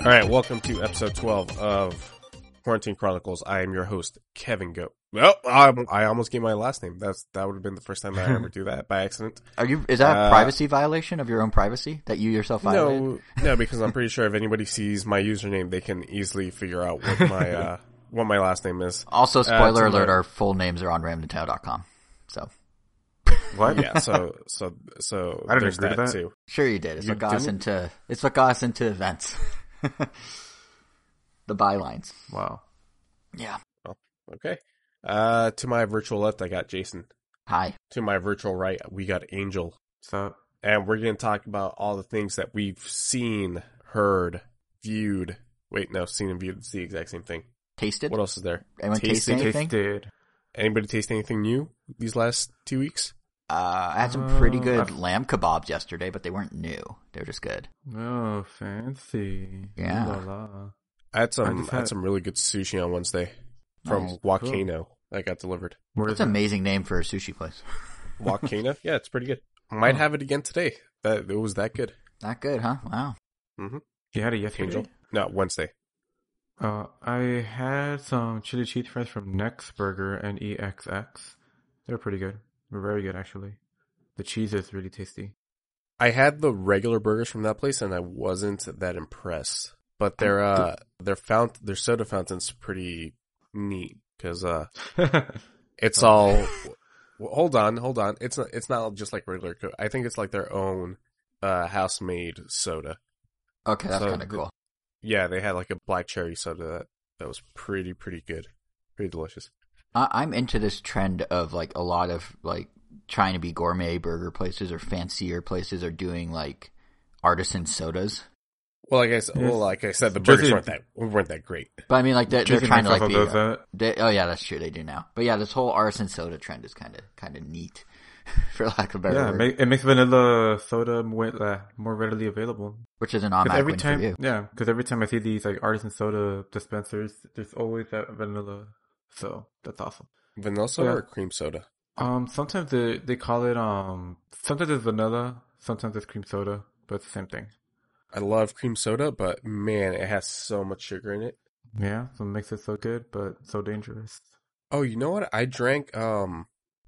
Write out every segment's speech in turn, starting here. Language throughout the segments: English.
All right, welcome to episode 12 of Quarantine Chronicles. I am your host, Kevin Go. Well, I, I almost gave my last name. That's that would have been the first time I ever do that by accident. Are you? Is that a Uh, privacy violation of your own privacy that you yourself violated? No, no, because I'm pretty sure if anybody sees my username, they can easily figure out what my uh, what my last name is. Also, spoiler it's alert: our full names are on randomtown.com. So What? Yeah, so so so I didn't there's agree to that, that. too. sure you did. It's You what got us didn't? into. It's what got us into events. the bylines. Wow. Yeah. Okay. Uh, to my virtual left, I got Jason. Hi. To my virtual right, we got Angel. So and we're going to talk about all the things that we've seen, heard, viewed. Wait, no, seen and viewed. It's the exact same thing. Tasted. What else is there? Anyone taste Tasted, anything? tasted. Anybody taste anything new these last two weeks? Uh, I had some pretty Uh, good I've- lamb kebabs yesterday, but they weren't new. They were just good. Oh, fancy. Yeah. La la. I had some. I I, had had- some really good sushi on Wednesday from Nice. Wakano that got delivered. Where That's an amazing name for a sushi place. Wakano, yeah, it's pretty good. Might Huh. have it again today. That it was that good. Not good, huh? Wow. Hmm. You had it yesterday? Angel, no Wednesday. Uh, I had some chili cheese fries from Next Burger and EXX. They're pretty good. They're very good, actually. The cheese is really tasty. I had the regular burgers from that place, and I wasn't that impressed. But their uh, their fount their soda fountain's pretty neat because uh, it's Oh. all. well, hold on, hold on. It's not. It's not just like regular Coke. I think it's like their own uh house made soda. Okay, that's So kind of cool. Yeah, they had like a black cherry soda that that was pretty pretty good, pretty delicious. I- I'm into this trend of like a lot of like trying to be gourmet burger places or fancier places are doing like artisan sodas. Well, like I said, well, like I said, the Jersey- burgers weren't that weren't that great. But I mean, like they're, they're Cheesy trying to like McMuffin be. does that. They, oh yeah, that's true. They do now. But yeah, this whole artisan soda trend is kind of kind of neat, for lack of a better Yeah, it, word. make, it makes vanilla soda more, uh, more readily available. which is an 'Cause automatic every win time, for you. yeah, because every time I see these like artisan soda dispensers, there's always that vanilla. So that's awesome. Vanilla soda Yeah. or cream soda? Um, sometimes they they call it um, sometimes it's vanilla, sometimes it's cream soda, but it's the same thing. I love cream soda, but man, it has so much sugar in it. Yeah, so it makes it so good, but so dangerous. Oh, you know what? I drank. Um,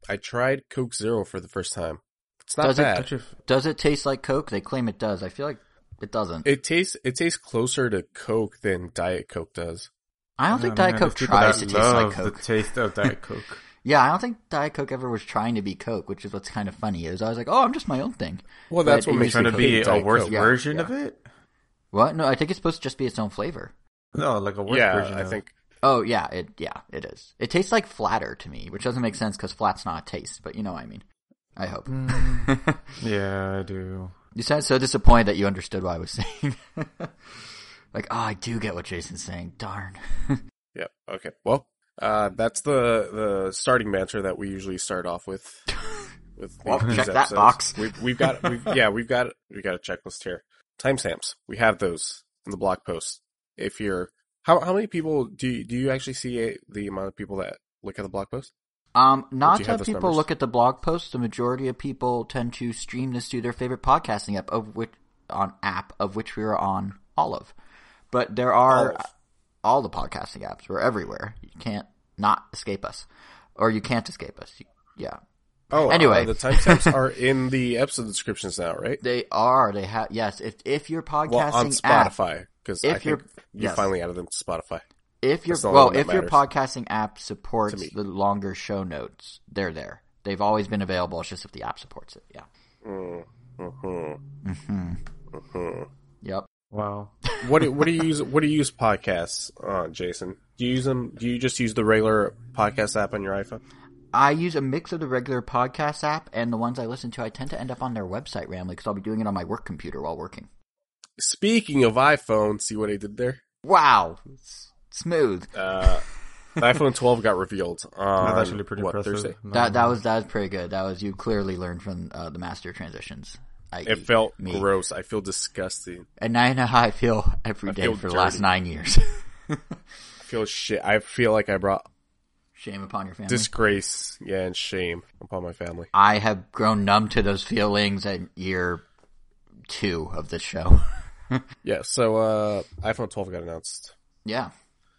I tried Coke Zero for the first time. It's not Does it- bad. Touch of, Does it taste like Coke? They claim it does. I feel like it doesn't. It tastes. It tastes closer to Coke than Diet Coke does. I don't think Yeah, Diet man, Coke tries to taste like Coke. The taste of Diet Coke. Yeah, I don't think Diet Coke ever was trying to be Coke, which is what's kind of funny. It was always like, oh, I'm just my own thing. Well, that's But what makes trying to be a worse Coke. Yeah, version yeah. of it. What? No, I think it's supposed to just be its own flavor. No, like a worse Yeah, version. I of think. Oh yeah, it yeah it is. It tastes like flatter to me, which doesn't make sense because flat's not a taste, but you know what I mean. I hope. Mm. Yeah, I do. you sound so disappointed that you understood what I was saying. like, oh, I do get what Jason's saying. Darn. Yep. Okay. Well, uh, that's the the starting banter that we usually start off with. With Well, these check that box. We've, we've got. We've, yeah, we've got. We got a checklist here. Timestamps. We have those in the blog post. If you're, how how many people do you, do you actually see a, the amount of people that look at the blog post? Um, not Do you to have have those people numbers? look at the blog post. The majority of people tend to stream this to their favorite podcasting app, of which on app of which we are on all of. But there are All all the podcasting apps. We're everywhere. You can't not escape us, or you can't escape us. You- yeah, Oh, Anyway. uh, the timestamps are in the episode descriptions now, right? they are. They have yes. If if your podcasting Well, on Spotify because If I you're- you yes. finally added them to Spotify. if your That's well, if your podcasting app supports the longer show notes, they're there. They've always been available. It's just if the app supports it. Yeah. Mm, mhm, hmm mhm. Yep. Wow. What do, what do you use? What do you use podcasts on, Jason? Do you use them? Do you just use the regular podcast app on your iPhone? I use a mix of the regular podcast app and the ones I listen to. I tend to end up on their website randomly because I'll be doing it on my work computer while working. Speaking of iPhone, see what I did there? Wow, S- smooth. Uh, the iPhone 12 got revealed on That's actually pretty what, impressive. Thursday. No, That that was that was pretty good. That was you clearly learned from uh, the master transitions. I, It felt me. gross. I feel disgusting. and I know how I feel every I day feel for the last nine years. I feel shit. I feel like I brought Shame upon your family. disgrace, yeah, and shame upon my family. I have grown numb to those feelings at year two of this show. Yeah, so uh iPhone 12 got announced. yeah.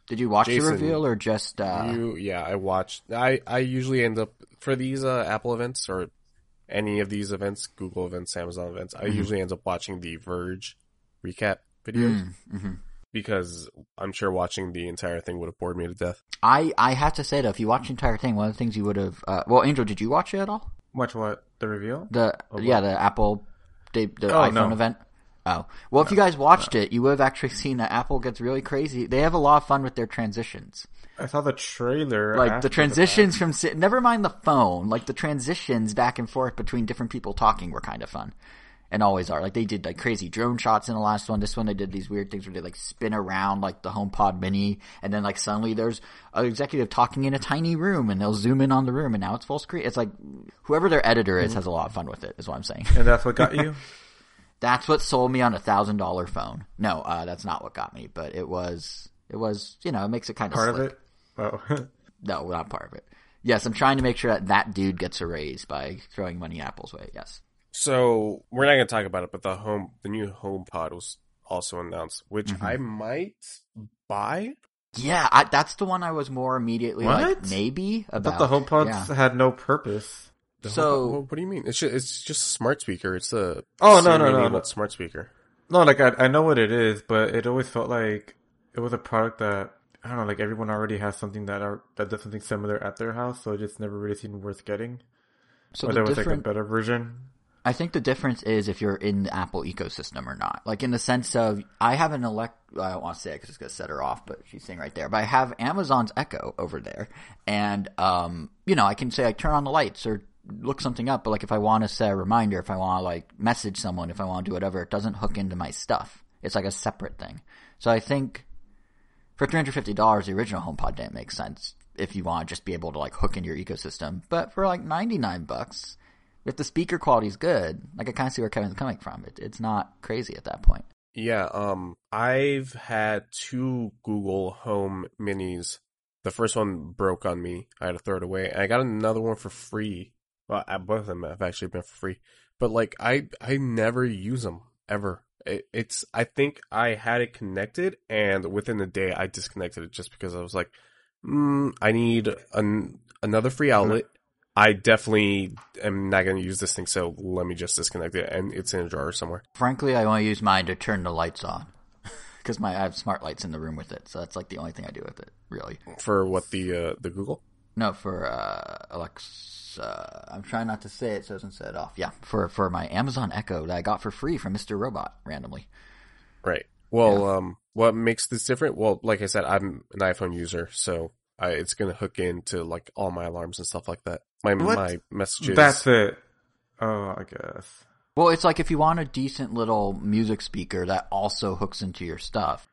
Did you watch Jason, the reveal or just uh you yeah, I watched. I I usually end up for these uh Apple events or any of these events, Google events, Amazon events. I usually end up watching the Verge recap videos mm-hmm. Because I'm sure watching the entire thing would have bored me to death. I I have to say though, if you watch the entire thing, one of the things you would have uh, well, Angel, did you watch it at all? Watch what? The reveal? The Of yeah, what? the Apple the, the Oh, iPhone no. event. Oh well, if you guys watched it, you would have actually seen that Apple gets really crazy. They have a lot of fun with their transitions. I saw the trailer. like the transitions from si- never mind the phone like the transitions back and forth between different people talking were kind of fun and always are like they did like crazy drone shots in the last one this one they did these weird things where they like spin around like the homepod mini and then like suddenly there's an executive talking in a tiny room and they'll zoom in on the room and now it's full screen it's like whoever their editor is has a lot of fun with it is what i'm saying And that's what got you? that's what sold me on a thousand dollar phone no uh that's not what got me but it was it was you know it makes it kind of Part of it? Oh. No, not part of it. Yes, I'm trying to make sure that that dude gets a raise by throwing money Apple's way. Yes. So we're not going to talk about it, but the home, the new HomePod was also announced, which Mm-hmm. I might buy. Yeah, I, that's the one I was more immediately like What? maybe I about. thought the HomePods Yeah. had no purpose. The So- HomePod- what do you mean? It's just, it's just a smart speaker. It's a Oh, no, no, no, no. smart speaker. No, like I, I know what it is, but it always felt like it was a product that I don't know, like everyone already has something that are that does something similar at their house, so it just never really seemed worth getting. So or the there was like a better version. I think the difference is if you're in the Apple ecosystem or not. Like in the sense of, I have an elect. I don't want to say it because it's going to set her off, but she's sitting right there. But I have Amazon's Echo over there, and um, you know, I can say I turn on the lights or look something up. But like if I want to set a reminder, if I want to like message someone, if I want to do whatever, it doesn't hook into my stuff. It's like a separate thing. So I think for three hundred fifty dollars, the original HomePod didn't make sense if you want to just be able to like hook into your ecosystem. But for like ninety nine bucks, if the speaker quality is good, like I kind of see where Kevin's coming from. It, it's not crazy at that point. Yeah, um, I've had two Google Home Minis. The first one broke on me. I had to throw it away. And I got another one for free. Well, uh, both of them have actually been for free. But like, I I never use them ever. It, it's I think I had it connected, and within a day I disconnected it just because I was like, mm, I need an, another free outlet. I definitely am not going to use this thing, so let me just disconnect it, and it's in a drawer somewhere. Frankly, I only use mine to turn the lights on because my I have smart lights in the room with it. So that's like the only thing I do with it, really. For what the uh, the Google? No, for uh, Alexa. I'm trying not to say it so it doesn't set it off. Yeah, for for my Amazon Echo that I got for free from Mr. Robot randomly. Right. Well, um, what makes this different? Well, like I said, I'm an iPhone user, so I, it's going to hook into like all my alarms and stuff like that. My What? my messages. That's it. Oh, I guess. Well, it's like if you want a decent little music speaker that also hooks into your stuff.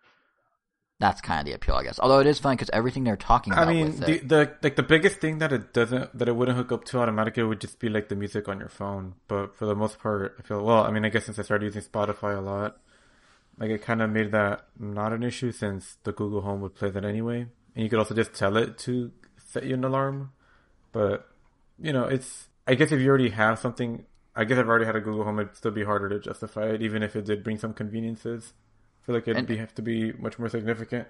That's kind of the appeal, I guess. Although it is fun because everything they're talking about. I mean, with the, it. the like the biggest thing that it doesn't that it wouldn't hook up to automatically would just be like the music on your phone. But for the most part, I feel well. I mean, I guess since I started using Spotify a lot, like it kind of made that not an issue since the Google Home would play that anyway, and you could also just tell it to set you an alarm. But you know, it's I guess if you already have something, I guess I've already had a Google Home, it'd still be harder to justify it, even if it did bring some conveniences. I feel like it'd And- be, have to be much more significant.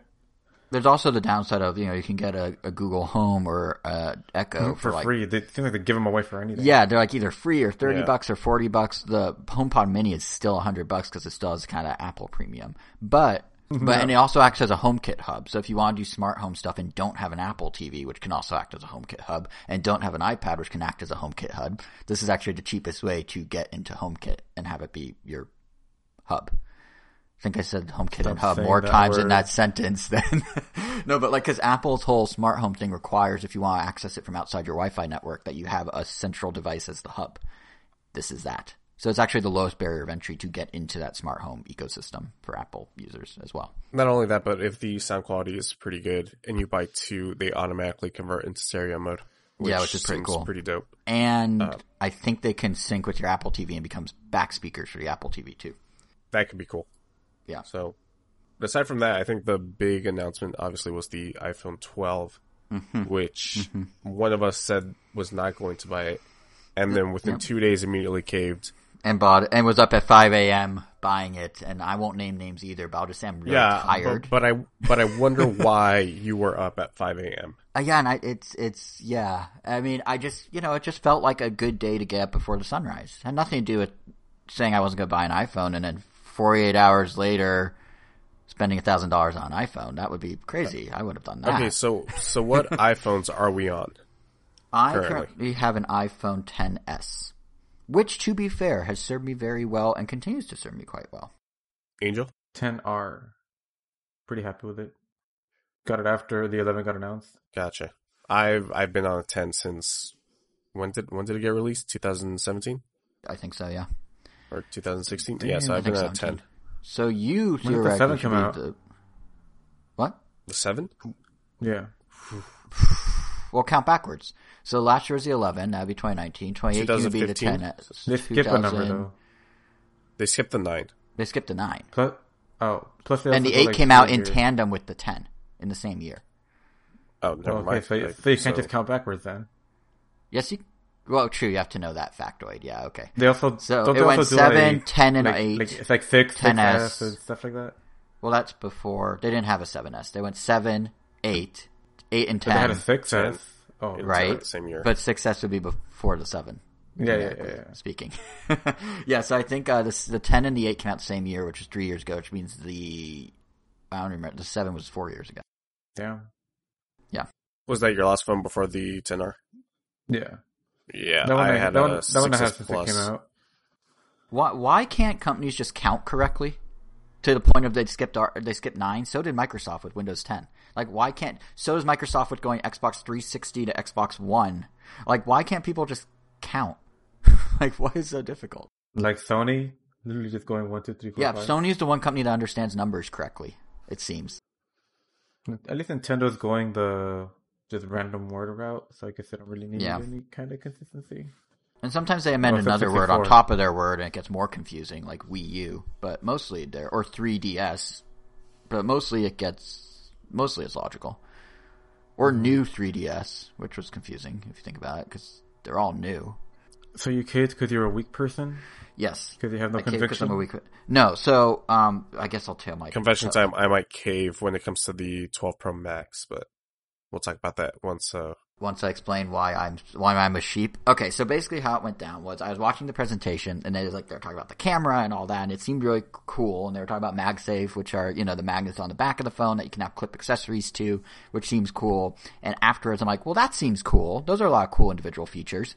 There's also the downside of you know you can get a, a Google Home or a Echo mm-hmm, for, like free. They seem like they give them away for anything. Yeah, they're like either free or thirty Yeah. bucks or forty bucks. The HomePod Mini is still hundred bucks because it still has kind of Apple Premium. But but and it also acts as a HomeKit hub. So if you want to do smart home stuff and don't have an Apple TV, which can also act as a HomeKit hub, and don't have an iPad, which can act as a HomeKit hub, this is actually the cheapest way to get into HomeKit and have it be your hub. I think I said HomeKit and hub more times in that sentence than no, but like because Apple's whole smart home thing requires if you want to access it from outside your Wi-Fi network that you have a central device as the hub. This is that. So it's actually the lowest barrier of entry to get into that smart home ecosystem for Apple users as well. Not only that, but if the sound quality is pretty good and you buy two, they automatically convert into stereo mode. Yeah, which is pretty cool. Pretty dope. And Uh, I think they can sync with your Apple TV and becomes back speakers for the Apple TV too. That could be cool. Yeah. So, aside from that, I think the big announcement obviously was the iPhone 12 which one of us said was not going to buy it, and then within two days immediately caved. And bought it and was up at 5 a.m. buying it. And I won't name names either, but I'll just say I'm really yeah, tired. But, but I but I wonder why you were up at five a.m. Again, I, it's it's yeah. I mean, I just you know it just felt like a good day to get up before the sunrise. It had nothing to do with saying I wasn't going to buy an iPhone, and then 48 hours later, spending a thousand dollars on an iPhone. That would be crazy. I would have done that. Okay, so so what iPhones are we on? I currently. currently have an iPhone 10s, which, to be fair, has served me very well and continues to serve me quite well. Angel? 10R. Pretty happy with it. Got it after the 11 got announced. Gotcha. I've I've been on a ten since when did when did it get released? 2017 I think so, yeah. or 2016? Damn, yeah, so I I've been on a ten. So you When did the seven come out? the what? The seven? Yeah. Well, count backwards. So last year was the 11. That'd be 2019. 28 going to be the 10. Uh, they skip a number though. They skipped the nine. They skipped the 9. Plus, oh, plus they And the 8 like, came out two in tandem with the 10 in the same year. Oh, never Oh, okay, mind. so, you- Like, so you can't so- just count backwards then. Yes, you. Well, true. You have to know that factoid. Yeah. Okay. They also So don't it they went also do, 7, like, 10, and like, 8. Like, it's like six, 10S. 6S and stuff like that. Well, that's before they didn't have a 7s. They went 7, 8, 8 and But they had a 10. 6S. Oh, Right. the same year. But 6s would be before the 7. yeah, yeah, yeah, yeah. Speaking. yeah. So I think uh, this, the 10 and the 8 came out the same year, which was three years ago, which means the I don't remember. The 7 was four years ago. Damn. was that your last phone before the 10R? Yeah. Yeah, That one I I, had that a one, that one I had Plus. came out. Why why can't companies just count correctly to the point of they skipped our, they skipped nine? So did Microsoft with Windows 10. Like why can't so does Microsoft with going Xbox 360 to Xbox One? Like why can't people just count? like why is so difficult? Like Sony, literally just going one, two, three, four, Yeah, five. Sony is the one company that understands numbers correctly. It seems. At least Nintendo's going the just random word route, so I guess they don't really need Yeah. any kind of consistency. And sometimes they amend oh, Well, another word on top of their word, and it gets more confusing, like Wii U. But mostly they're or 3DS. But mostly it gets mostly it's logical. Or Mm-hmm. new 3DS, which was confusing if you think about it, because they're all new. So you caved because you're a weak person? Yes, Because you have no I cave 'cause I'm conviction? a weak. No, so um, I guess I'll tell my Confession time, I might cave when it comes to the 12 Pro Max, but we'll talk about that once. Uh, once I explain why I'm why I'm a sheep. Okay, so basically how it went down was I was watching the presentation and they was like they're talking about the camera and all that, and it seemed really cool. And they were talking about MagSafe, which are you know the magnets on the back of the phone that you can have clip accessories to, which seems cool. And afterwards, I'm like, well, that seems cool. Those are a lot of cool individual features.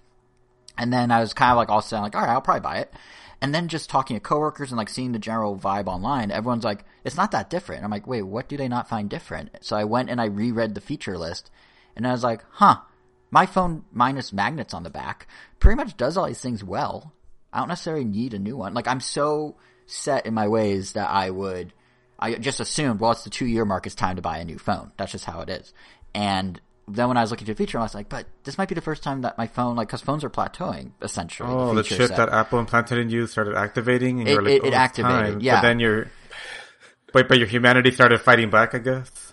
And then I was kind of like all sound like, all right, I'll probably buy it. And then just talking to coworkers and like seeing the general vibe online, everyone's like, it's not that different. I'm like, wait, what do they not find different? So I went and I reread the feature list and I was like, huh, my phone minus magnets on the back pretty much does all these things well. I don't necessarily need a new one. Like I'm so set in my ways that I would, I just assumed, well, it's the two year mark. It's time to buy a new phone. That's just how it is. And then when I was looking to the feature, I was like, but this might be the first time that my phone, like, cause phones are plateauing essentially. Oh, the feature chip set. that Apple implanted in you started activating, and It- you were like, it- oh, it activated, time. yeah. But then your, but but your humanity started fighting back, I guess.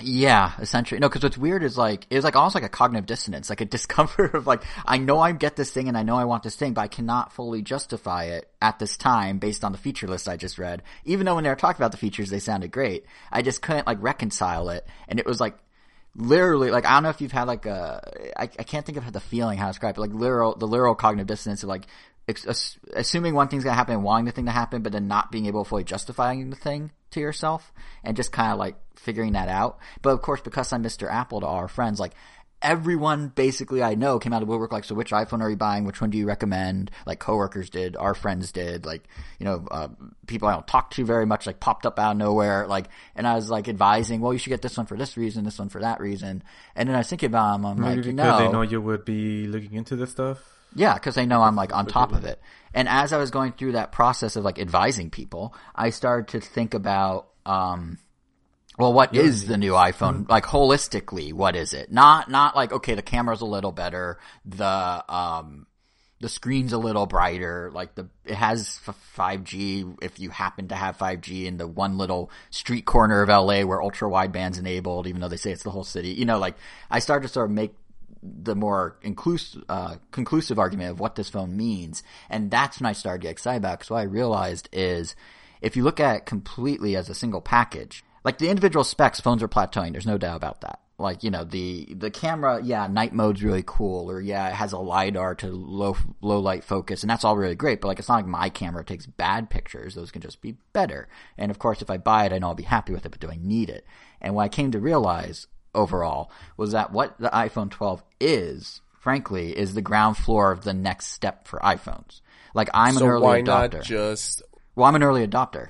Yeah, essentially. No, because what's weird is like it was like almost like a cognitive dissonance, like a discomfort of like I know I get this thing and I know I want this thing, but I cannot fully justify it at this time based on the feature list I just read. Even though when they were talking about the features, they sounded great. I just couldn't like reconcile it, and it was like literally like I don't know if you've had like a I, I can't think of the feeling how to describe it like literal the literal cognitive dissonance of like ex- assuming one thing's gonna happen and wanting the thing to happen, but then not being able to fully justifying the thing to yourself and just kind of like figuring that out. But of course, because I'm Mr. Apple to our friends, like everyone basically I know came out of woodwork like, so which iPhone are you buying? Which one do you recommend? Like coworkers did, our friends did, like, you know, uh, people I don't talk to very much, like popped up out of nowhere, like, and I was like advising, well, you should get this one for this reason, this one for that reason. And then I was thinking about them, I'm Maybe like, because no. they know you would be looking into this stuff. Yeah, because they know I'm like on top of it. And as I was going through that process of like advising people, I started to think about, um, well, what is the new iPhone? Like holistically, what is it? Not, not like, okay, the camera's a little better. The, um, the screen's a little brighter. Like the it has five G if you happen to have five G in the one little street corner of LA where ultra wideband's enabled, even though they say it's the whole city. You know, like I started to sort of make the more inclusive, uh, conclusive argument of what this phone means, and that's when I started to get excited about. Because what I realized is, if you look at it completely as a single package, like the individual specs, phones are plateauing. There's no doubt about that like you know the the camera yeah night mode's really cool or yeah it has a lidar to low low light focus and that's all really great but like it's not like my camera takes bad pictures those can just be better and of course if i buy it i know i'll be happy with it but do i need it and what i came to realize overall was that what the iphone 12 is frankly is the ground floor of the next step for iphones like i'm so an early why adopter not just well i'm an early adopter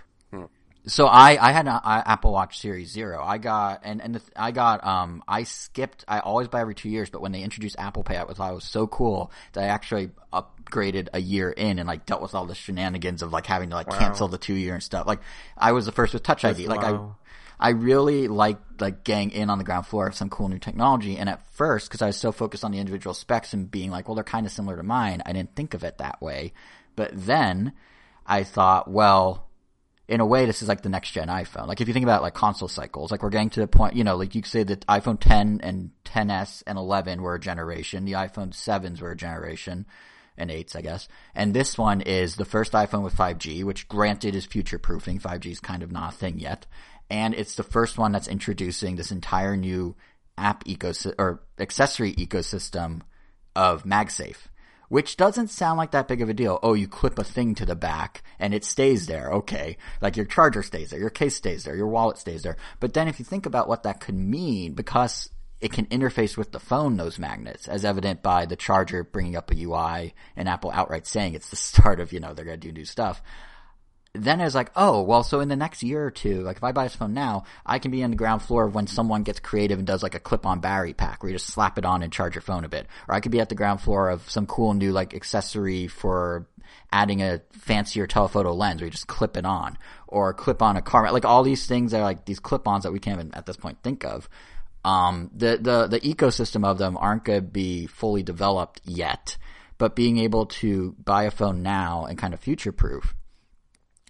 so I, I had an Apple Watch Series Zero. I got and and the, I got um I skipped. I always buy every two years, but when they introduced Apple Pay, I thought it was so cool that I actually upgraded a year in and like dealt with all the shenanigans of like having to like Wow. cancel the two year and stuff. Like I was the first with Touch ID. Like wow. I I really like like getting in on the ground floor of some cool new technology. And at first, because I was so focused on the individual specs and being like, well, they're kind of similar to mine, I didn't think of it that way. But then I thought, well in a way, this is like the next gen iPhone. Like if you think about like console cycles, like we're getting to the point, you know, like you could say that iPhone 10 and 10s and 11 were a generation. The iPhone 7s were a generation and 8s, I guess. And this one is the first iPhone with 5G, which granted is future proofing. 5G is kind of not a thing yet. And it's the first one that's introducing this entire new app ecosystem or accessory ecosystem of MagSafe which doesn't sound like that big of a deal. Oh, you clip a thing to the back and it stays there. Okay. Like your charger stays there, your case stays there, your wallet stays there. But then if you think about what that could mean, because it can interface with the phone, those magnets, as evident by the charger bringing up a UI and Apple outright saying it's the start of, you know, they're going to do new stuff then it's like, oh, well, so in the next year or two, like if I buy this phone now, I can be on the ground floor of when someone gets creative and does like a clip-on battery pack where you just slap it on and charge your phone a bit. Or I could be at the ground floor of some cool new like accessory for adding a fancier telephoto lens where you just clip it on. Or clip on a car, like all these things are like these clip-ons that we can't even at this point think of. Um, the, the, the ecosystem of them aren't going to be fully developed yet, but being able to buy a phone now and kind of future-proof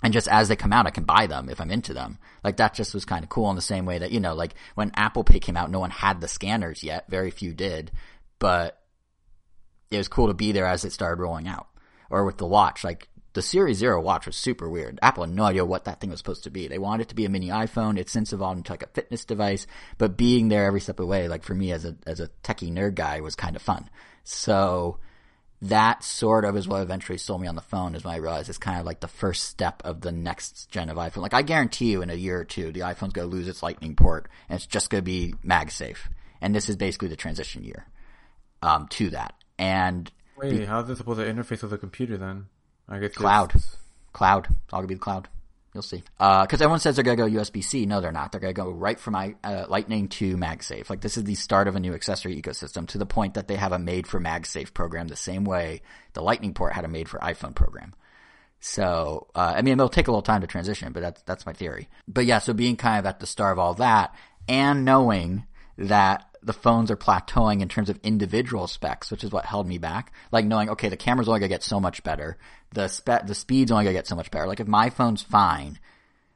and just as they come out, I can buy them if I'm into them. Like that just was kind of cool in the same way that, you know, like when Apple Pay came out, no one had the scanners yet. Very few did, but it was cool to be there as it started rolling out. Or with the watch, like the Series Zero watch was super weird. Apple had no idea what that thing was supposed to be. They wanted it to be a mini iPhone. It's since evolved into like a fitness device, but being there every step of the way, like for me as a, as a techie nerd guy was kind of fun. So, that sort of is what eventually sold me on the phone is when I realized it's kind of like the first step of the next gen of iPhone. Like I guarantee you in a year or two, the iPhone's going to lose its lightning port and it's just going to be MagSafe. And this is basically the transition year, um, to that. And Wait, how's it supposed to interface with a computer then? I guess Cloud. cloud, it's all going to be the cloud. You'll see. Uh, cause everyone says they're gonna go USB-C. No, they're not. They're gonna go right from I, uh, Lightning to MagSafe. Like this is the start of a new accessory ecosystem to the point that they have a made for MagSafe program the same way the Lightning port had a made for iPhone program. So, uh, I mean, it'll take a little time to transition, but that's, that's my theory. But yeah, so being kind of at the start of all that and knowing that the phones are plateauing in terms of individual specs, which is what held me back. Like knowing, okay, the camera's only gonna get so much better. The spe- the speed's only gonna get so much better. Like if my phone's fine,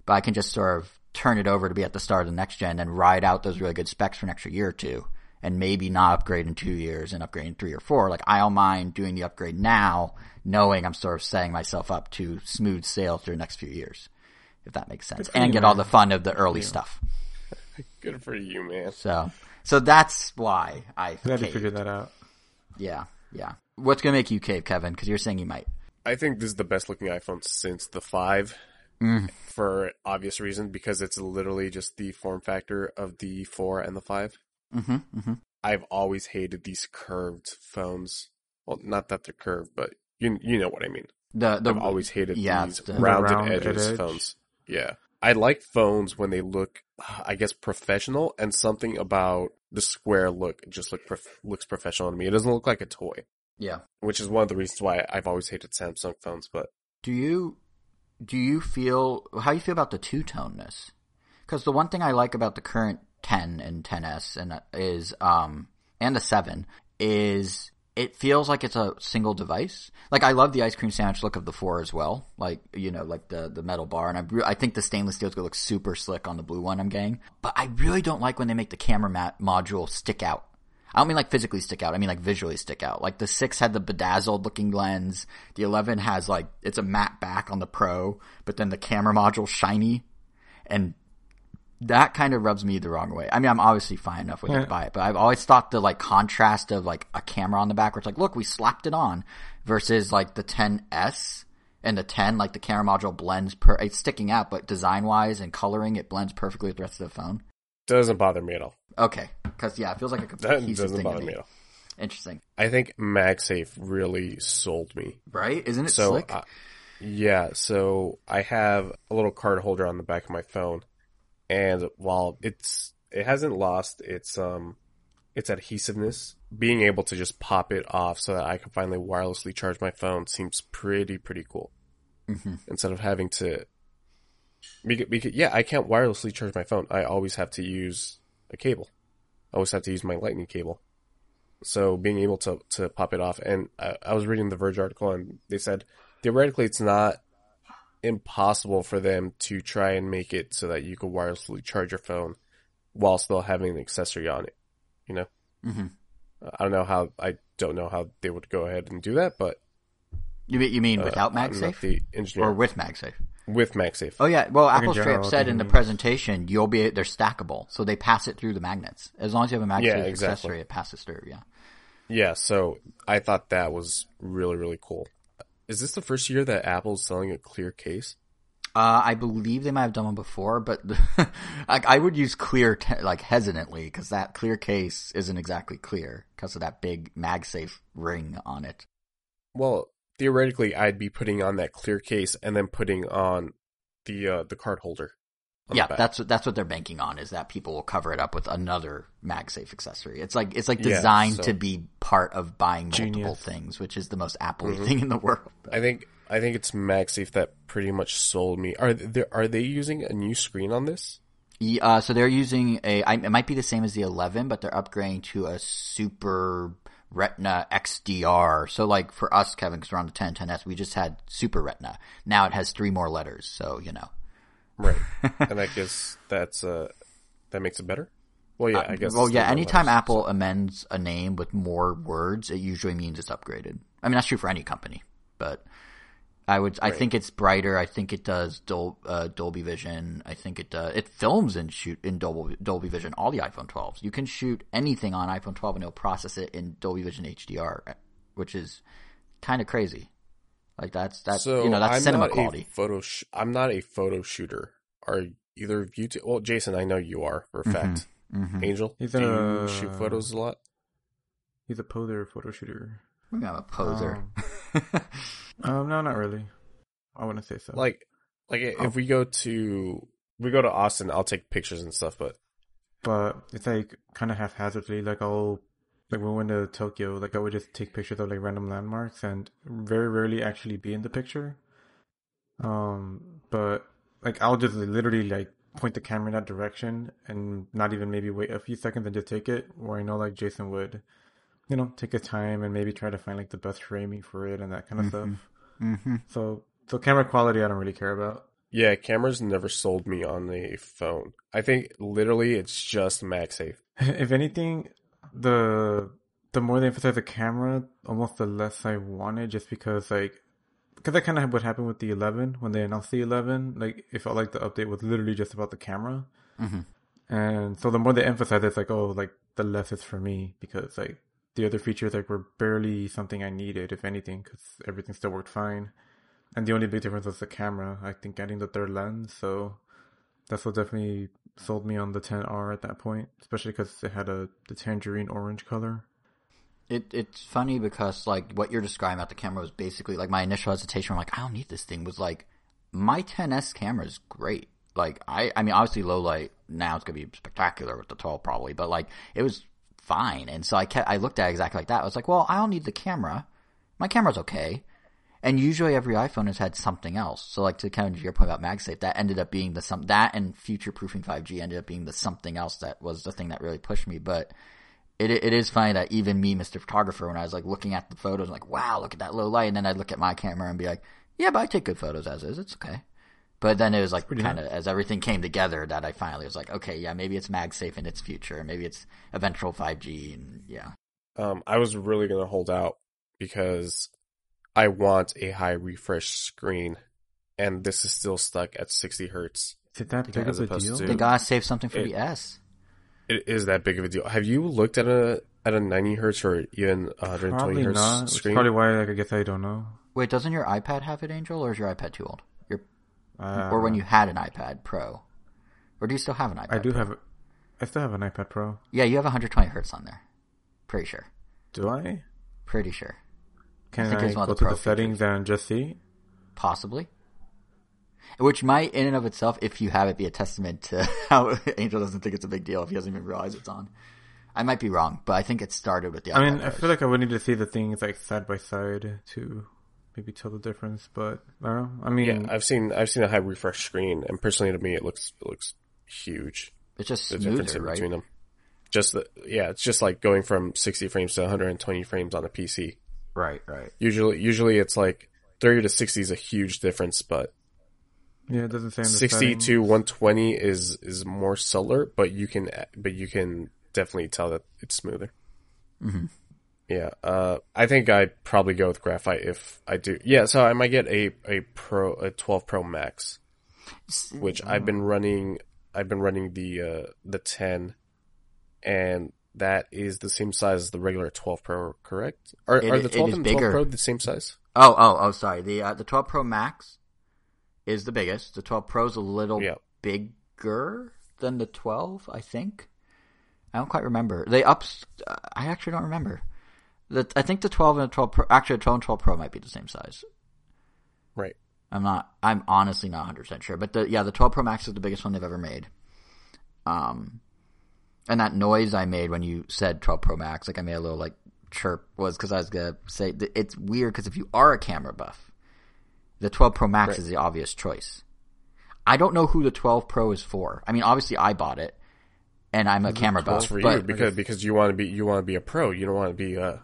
but I can just sort of turn it over to be at the start of the next gen and ride out those really good specs for an extra year or two and maybe not upgrade in two years and upgrade in three or four. Like I don't mind doing the upgrade now, knowing I'm sort of setting myself up to smooth sail through the next few years. If that makes sense. And you, get all the fun of the early stuff. Good for you, man. So, so that's why I Had to figure that out. Yeah, yeah. What's gonna make you cave, Kevin? Because you're saying you might. I think this is the best looking iPhone since the 5 Mm. for obvious reason because it's literally just the form factor of the 4 and the 5. Mm-hmm. Mm-hmm. I've always hated these curved phones. Well, not that they're curved, but you you know what I mean. The the I've always hated yeah, these the- rounded The round edges edge. phones. Yeah. I like phones when they look, I guess, professional, and something about the square look just look prof- looks professional to me. It doesn't look like a toy, yeah. which is one of the reasons why I've always hated Samsung phones. But Do you do you feel how you feel about the two toneness? Because the one thing I like about the current 10 and 10s and uh, is um and the 7 is it feels like it's a single device. Like I love the ice cream sandwich look of the four as well. Like you know, like the the metal bar, and I I think the stainless steel is gonna look super slick on the blue one I'm getting. But I really don't like when they make the camera mat module stick out. I don't mean like physically stick out. I mean like visually stick out. Like the six had the bedazzled looking lens. The eleven has like it's a matte back on the Pro, but then the camera module shiny, and that kind of rubs me the wrong way. I mean, I'm obviously fine enough with it to buy it, but I've always thought the like contrast of like a camera on the back where it's like, look, we slapped it on versus like the 10s and the 10, like the camera module blends per, it's sticking out, but design wise and coloring, it blends perfectly with the rest of the phone. Doesn't bother me at all. Okay. Cause yeah, it feels like a cohesive doesn't bother me. me at all. Interesting. I think MagSafe really sold me. Right? Isn't it So, slick? uh, yeah, so I have a little card holder on the back of my phone, and while it's it hasn't lost its um its adhesiveness, being able to just pop it off so that I can finally wirelessly charge my phone seems pretty pretty cool. Mhm. Instead of having to, because, because yeah, I can't wirelessly charge my phone. I always have to use a cable. I always have to use my lightning cable. So being able to to pop it off, and I, I was reading the Verge article, and they said theoretically it's not impossible for them to try and make it so that you could wirelessly charge your phone while still having an accessory on it. You know, hmm I don't know how. I don't know how they would go ahead and do that, but You mean, you mean uh, without I'm not MagSafe the engineer or with MagSafe? with MagSafe. Oh yeah, well Apple in straight up said in the presentation you'll be they're stackable, so they pass it through the magnets. As long as you have a MagSafe Yeah, exactly. accessory, it passes through. Yeah. Yeah, so I thought that was really really cool. Is this the first year that Apple's selling a clear case? Uh, I believe they might have done one before, but like I would use clear te- like hesitantly because that clear case isn't exactly clear because of that big MagSafe ring on it. Well, theoretically, I'd be putting on that clear case and then putting on the uh, the card holder. Yeah, that's what that's what they're banking on is that people will cover it up with another MagSafe accessory. It's like it's like Yeah, designed so- to be part of buying multiple Genius. things, which is the most Apple Mhm. thing in the world. I think I think it's MagSafe that pretty much sold me. Are they are they using a new screen on this? Yeah, uh, so they're using a. I, it might be the same as the 11, but they're upgrading to a Super Retina XDR. So, like for us, Kevin, because we're on the 10 10s, we just had Super Retina. Now it has three more letters. So you know, Right, and I guess that's uh that makes it better. Well, yeah, I guess. Uh, well, yeah. Anytime letters, Apple amends a name with more words, it usually means it's upgraded. I mean, that's true for any company, but I would. I Right. think it's brighter. I think it does Dol, uh, Dolby Vision. I think it does. It films and shoot in Dolby, Dolby Vision. All the iPhone 12s. You can shoot anything on iPhone 12 and it'll process it in Dolby Vision HDR, which is kind of crazy. Like that's that's so you know that's I'm cinema not quality. A photo. Sh- I'm not a photo shooter. Are either of you two? Well, Jason, I know you are for a fact. Mm-hmm. Angel, He's do you shoot photos a lot? He's a poser photo shooter. I'm not a poser. Um, no, not really. I wouldn't say so. Like, like Oh. if we go to we go to Austin, I'll take pictures and stuff. But but it's like kind of haphazardly. Like I'll like when we went to Tokyo, like I would just take pictures of like random landmarks and very rarely actually be in the picture. Um, but like I'll just literally like point the camera in that direction and not even maybe wait a few seconds and just take it. Where I know like Jason would, you know, take his time and maybe try to find like the best framing for it and that kind of stuff. mm-hmm. So so camera quality I don't really care about. yeah, cameras never sold me on a phone. I think literally it's just MagSafe. if anything, the the more they emphasize the camera, almost the less I want it, just because like because that kind of what happened with the 11 when they announced the 11. Like it felt like the update was literally just about the camera, Mhm. and so the more they emphasize, it, it's like oh, like the less it's for me because like the other features like were barely something I needed, if anything, because everything still worked fine. And the only big difference was the camera. I think getting the third lens, so that's what definitely sold me on the 10R at that point, especially because it had a the tangerine orange color. It it's funny because like what you're describing about the camera was basically like my initial hesitation. I'm like, I don't need this thing. Was like my 10s camera is great. Like I I mean obviously low light now it's gonna be spectacular with the 12 probably, but like it was fine. And so I kept I looked at it exactly like that. I was like, well, I don't need the camera. My camera's okay. And usually every iPhone has had something else. So like to kind of your point about MagSafe, that ended up being the some that and future proofing 5G ended up being the something else that was the thing that really pushed me. But it it is funny that even me, Mr. Photographer, when I was like looking at the photos, I'm like, wow, look at that low light, and then I'd look at my camera and be like, yeah, but I take good photos as is. It's okay. But then it was like kind of as everything came together that I finally was like, okay, yeah, maybe it's MagSafe in its future, maybe it's eventual 5G, and yeah. Um, I was really gonna hold out because I want a high refresh screen, and this is still stuck at 60 hertz. Is it that big of a deal? to- They gotta save something for It- the S. It is that big of a deal. Have you looked at a at a 90 hertz or even 120 Probably hertz not. Which is screen? probably why like, I guess I don't know. Wait, doesn't your iPad have it, Angel, or is your iPad too old? Your Uh, or when you had an iPad Pro, or do you still have an iPad? I do Pro? have, I still have an iPad Pro. Yeah, you have 120 hertz on there. Pretty sure. Do I? Pretty sure. Can think I, it's one of go the to the settings and just see? Possibly. Which might, in and of itself, if you have it, be a testament to how Angel doesn't think it's a big deal if he doesn't even realize it's on. I might be wrong, but I think it started with the. I mean, iPad I feel like I would need to see the things like side by side to maybe tell the difference. But I don't know. I mean, Yeah, I've seen I've seen a high refresh screen, and personally to me, it looks it looks huge. it's just The difference smoother, in right? between them. Just the yeah, it's just like going from 60 frames to 120 frames on a PC. Right, right. Usually, usually it's like 30 to 60 is a huge difference, but yeah, it doesn't say 60 settings. to 120 is is more subtler, but you can but you can definitely tell that it's smoother. Mm-hmm. Yeah, uh, I think I'd probably go with graphite if I do. Yeah, so I might get a a pro a 12 Pro Max, which I've been running. I've been running the uh, the 10, and that is the same size as the regular 12 Pro. Correct? Are, It- are the 12 is and 12 bigger. Pro the same size? Oh, oh, oh, sorry. The uh, the 12 Pro Max is the biggest. The 12 Pro's a little bigger than the 12, I think. I don't quite remember. They ups. I actually don't remember. The, I think the 12 and the 12 Pro. Actually, the 12 and 12 Pro might be the same size. Right. I'm not. I'm honestly not 100 percent sure. But the yeah, the 12 Pro Max is the biggest one they've ever made. Um, and that noise I made when you said 12 Pro Max, like I made a little like chirp, was because I was gonna say that it's weird because if you are a camera buff, the 12 Pro Max Right. is the obvious choice. I don't know who the 12 Pro is for. I mean, obviously I bought it, and I'm a camera buff. That's for but, you because because you want to be you want to be a pro. You don't want to be a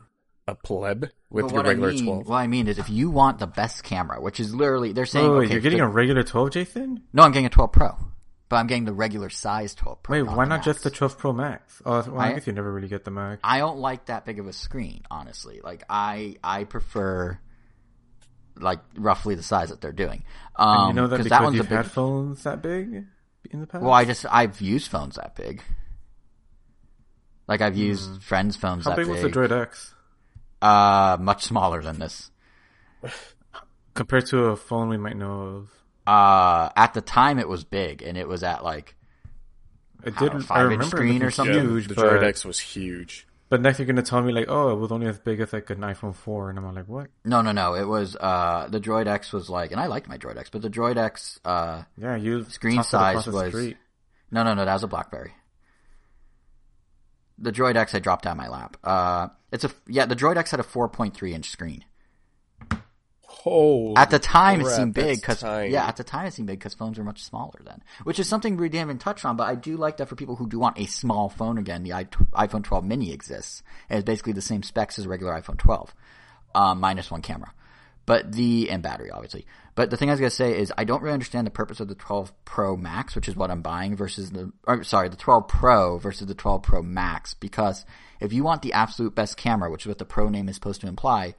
a pleb with your regular I mean, 12. what I mean is, if you want the best camera, which is literally they're saying, Oh, wait, okay, you're getting the- a regular 12, Jason? no, I'm getting a 12 Pro, but I'm getting the regular size 12 Pro. Wait, why the not just the Max. 12 Pro Max? Oh, well, I, I- guess you never really get the Max. I don't like that big of a screen, honestly. Like I, I prefer like roughly the size that they're doing. Um, you know that because one's a you've big. had phones that big in the past? Well, I just I've used phones that big. Like I've used friends' phones. How that big big. was the Droid X? Uh, much smaller than this. Compared to a phone we might know of. Uh, at the time it was big, and it was at like It I don't did. know, I five-inch remember screen or something? Yeah, huge, the but, Droid X was huge. but next you're gonna tell me like, oh, it was only as big as like an iPhone 4, and I'm like, what? no, no, no. It was uh the Droid X was like, and I liked my Droid X, but the Droid X uh Yeah, you Screen tossed it across size was- street. No, no, no, that was a BlackBerry. The Droid X I dropped down my lap. Uh, it's a yeah. The Droid X had a 4.3 inch screen. Oh, At the time, it seemed big because yeah, at the time it seemed big because phones were much smaller then, which is something we didn't even touch on. But I do like that for people who do want a small phone again. The iPhone 12 mini exists, and it's basically the same specs as a regular iPhone 12, um, minus one camera, but the and battery obviously. But the thing I was gonna say is I don't really understand the purpose of the 12 Pro Max, which is what I'm buying, versus the or, sorry the 12 Pro versus the 12 Pro Max because if you want the absolute best camera, which is what the Pro name is supposed to imply,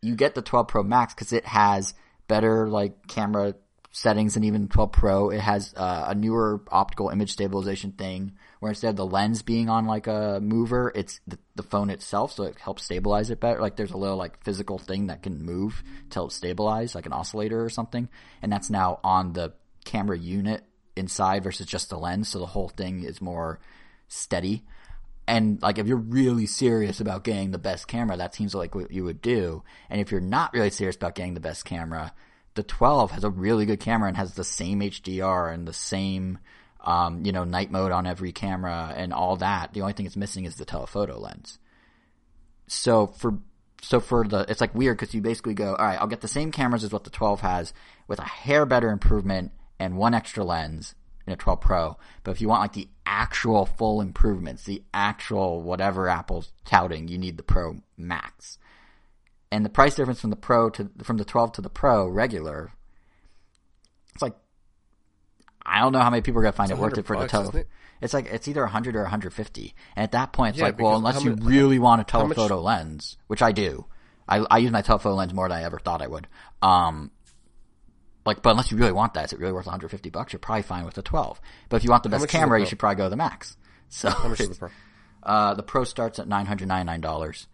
you get the 12 Pro Max because it has better like camera settings than even 12 Pro. It has uh, a newer optical image stabilization thing where instead of the lens being on like a mover, it's the, the phone itself, so it helps stabilize it better. Like there's a little like physical thing that can move to help stabilize, like an oscillator or something, and that's now on the camera unit inside versus just the lens, so the whole thing is more steady. And like if you're really serious about getting the best camera, that seems like what you would do. And if you're not really serious about getting the best camera, the 12 has a really good camera and has the same HDR and the same um, you know, night mode on every camera and all that. The only thing it's missing is the telephoto lens. So for so for the it's like weird because you basically go, all right, I'll get the same cameras as what the 12 has with a hair better improvement and one extra lens, in a 12 Pro. But if you want like the actual full improvements, the actual whatever Apple's touting, you need the Pro Max. And the price difference from the Pro to from the 12 to the Pro regular, it's like I don't know how many people are gonna find It's it worth it 100 for the bucks, total. isn't it? It's like it's either 100 or 150. And at that point, it's Yeah, like, well, unless you mu- really want a how much- telephoto lens, which I do, I I use my telephoto lens more than I ever thought I would. Um, like, but unless you really want that, is it really worth 150 bucks? You're probably fine with the 12. But if you want the best is the camera, you should probably go to the Max. So How much is the Pro? Uh, the Pro starts at $999.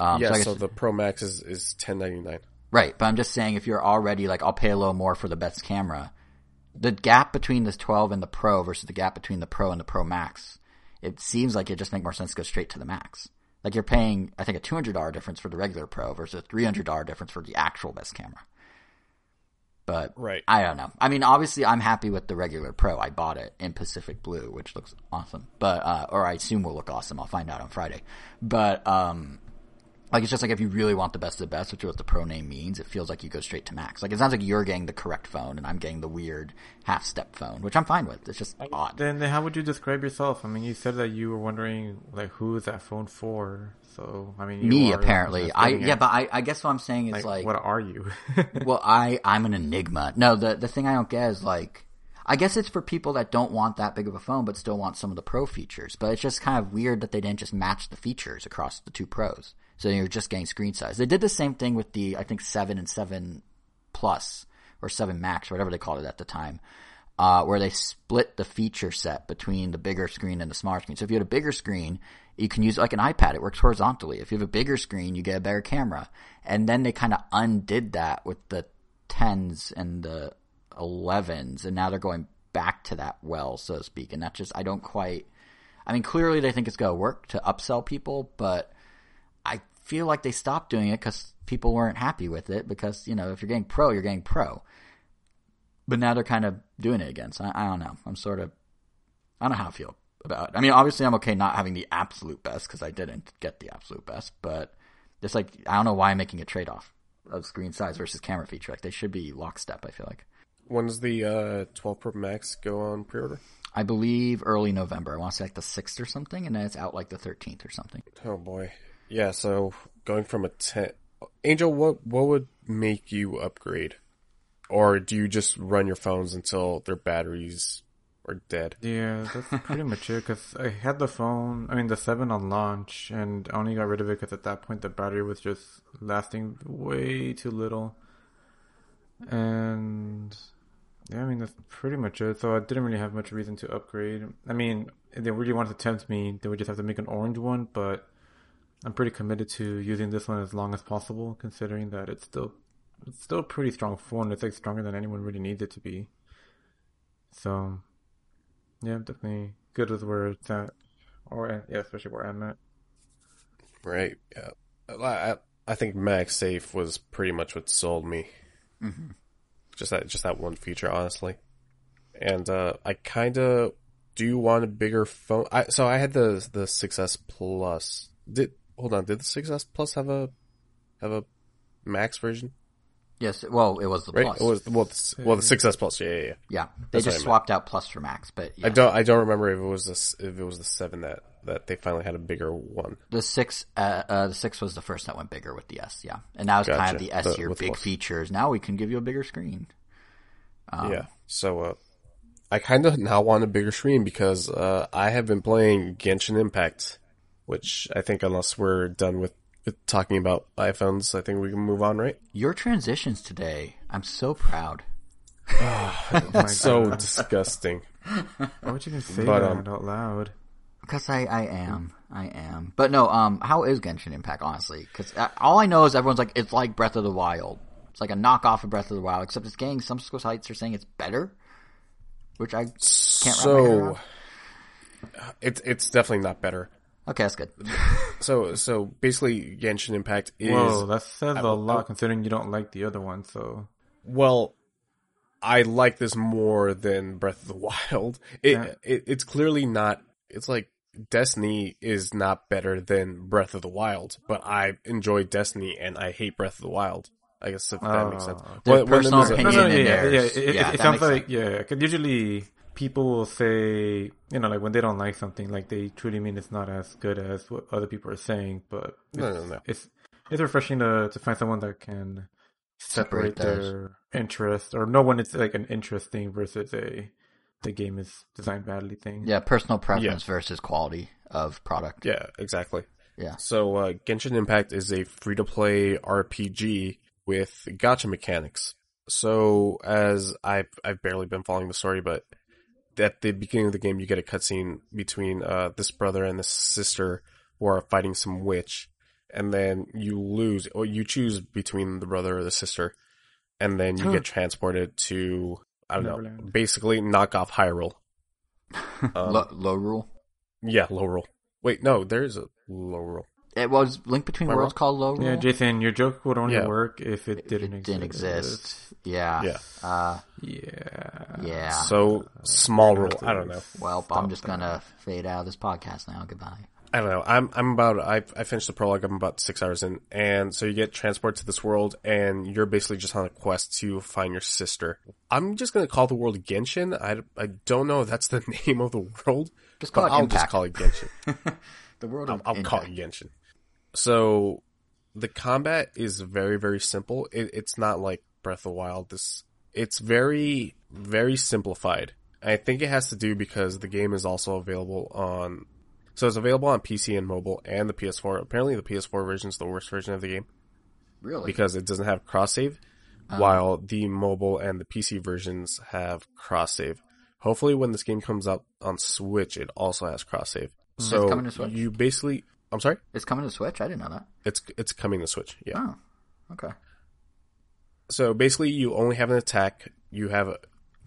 Um, Yeah, so I so, the Pro Max is is ten ninety nine. right. But I'm just saying, if you're already like, I'll pay a little more for the best camera, the gap between this 12 and the Pro versus the gap between the Pro and the Pro Max, it seems like it just make more sense to go straight to the Max. Like you're paying, I think, a $200 difference for the regular Pro versus a $300 difference for the actual best camera. But Right. I don't know. I mean, obviously, I'm happy with the regular Pro. I bought it in Pacific Blue, which looks awesome. But uh, or I assume will look awesome. I'll find out on Friday. But um, like it's just like if you really want the best of the best, which is what the Pro name means, it feels like you go straight to Max. Like it sounds like you're getting the correct phone, and I'm getting the weird half step phone, which I'm fine with. It's just odd. Then, then how would you describe yourself? I mean, you said that you were wondering like who is that phone for? So I mean, you Me are apparently. I yeah, but I, I guess what I'm saying is like, like what are you? well, I I'm an enigma. No, the the thing I don't get is like I guess it's for people that don't want that big of a phone but still want some of the pro features. But it's just kind of weird that they didn't just match the features across the two pros. So you're just getting screen size. They did the same thing with the I think 7 and 7 Plus or 7 Max or whatever they called it at the time. Uh, where they split the feature set between the bigger screen and the smaller screen. So if you had a bigger screen, you can use it like an iPad. It works horizontally. If you have a bigger screen, you get a better camera. And then they kind of undid that with the 10s and the 11s, and now they're going back to that well, so to speak. And that just, I don't quite, I mean, clearly they think it's going to work to upsell people, but I feel like they stopped doing it because people weren't happy with it because, you know, if you're getting pro, you're getting pro. But now they're kind of doing it again, so I, I don't know. I'm sort of, I don't know how I feel about it. I mean, obviously I'm okay not having the absolute best because I didn't get the absolute best, but it's like, I don't know why I'm making a trade off of screen size versus camera feature. Like they should be lockstep, I feel like. When does the uh, 12 Pro Max go on pre-order? I believe early November. I want to say like the 6th or something, and then it's out like the 13th or something. Oh boy. Yeah, so going from a 10 Angel, what what would make you upgrade? Or do you just run your phones until their batteries are dead? Yeah, that's pretty much it. Because I had the phone, I mean the seven on launch, and I only got rid of it because at that point the battery was just lasting way too little. And yeah, I mean that's pretty much it. So I didn't really have much reason to upgrade. I mean, if they really wanted to tempt me, they would just have to make an orange one. But I'm pretty committed to using this one as long as possible, considering that it's still it's still a pretty strong phone. It's like stronger than anyone really needs it to be. So yeah, I'm definitely good with where it's at, or yeah, especially where I'm at. Right. Yeah. I, I think MagSafe was pretty much what sold me. Mm-hmm. Just that, just that one feature, honestly. And uh, I kind of do want a bigger phone. I so I had the the 6S Plus. Did hold on? Did the 6S Plus have a have a Max version? Yes, well, it was the Right. plus. It was well, the, well the 6S Plus. Yeah, yeah, yeah. yeah, they That's just swapped out plus for max, but yeah. I don't I don't remember if it was this if it was the seven that that they finally had a bigger one. the six, uh, uh, the six was the first that went bigger with the S, yeah, and now it's kind of the S The- tier, big plus. features. Now we can give you a bigger screen. Um, yeah. So uh, I kind of now want a bigger screen because uh, I have been playing Genshin Impact, which I think unless we're done with, with talking about iPhones, I think we can move on, right? Your transitions today, I'm so proud. Oh my So disgusting. Why would you even say But, that um, out loud? Because I, I am. I am. But no, um, how is Genshin Impact, honestly? Because all I know is everyone's like, it's like Breath of the Wild. It's like a knockoff of Breath of the Wild, except it's getting some school sites are saying it's better, which I can't wrap my head So around. it's it's definitely not better. Okay, that's good. So so basically, Genshin Impact is Whoa, that says a I- lot considering you don't like the other one. So Well, I like this more than Breath of the Wild. It, Yeah. it it's clearly not. It's like Destiny is not better than Breath of the Wild, but I enjoy Destiny and I hate Breath of the Wild. I guess if that makes sense. Oh. There's When- when personal there's a- no, opinion. no, in yeah, there. yeah, it, Yeah, it, it sounds makes like yeah. Because usually people will say, you know, like when they don't like something, like they truly mean it's not as good as what other people are saying. But No, no, no. it's it's refreshing to to find someone that can Separate separate, their interest or know when it's like an interest thing versus a the game is designed badly thing. Yeah, personal preference versus quality of product. Yeah, exactly. Yeah. So uh, Genshin Impact is a free to play RPG with gacha mechanics. So as I've I've barely been following the story, but at the beginning of the game, you get a cutscene between uh, this brother and this sister who are fighting some witch, and then you lose or you choose between the brother or the sister, and then you get transported to I don't know, basically knock off Hyrule. Um, low, low rule. yeah, low rule. Wait, no, there is a Lorule. It was Link Between Am Worlds wrong? called Lorule. Yeah, Jason, your joke would only Yeah. work if it didn't it exist. didn't exist. Yeah. Yeah. Uh, Yeah. Yeah. So small rule. I don't know. well, I'm just gonna fade out of this podcast now. Goodbye. I don't know. I'm I'm about I I finished the prologue. I'm about six hours in, and so you get transported to this world, and you're basically just on a quest to find your sister. I'm just gonna call the world Genshin. I, I don't know if that's the name of the world, Just call it I'll Impact. just call it Genshin. The world I'll, I'll call it Genshin. So the combat is very very simple. It, it's not like Breath of the Wild. This it's very very simplified. I think it has to do because the game is also available on. So it's available on PC and mobile and the PS4. Apparently, the PS4 version is the worst version of the game Really? because it doesn't have cross save, oh. while the mobile and the PC versions have cross save. Hopefully, when this game comes out on Switch, it also has cross save. So coming to Switch? you basically, I'm sorry, it's coming to Switch. I didn't know that. it's it's coming to Switch. Yeah. Oh, okay. So basically, you only have an attack. You have a,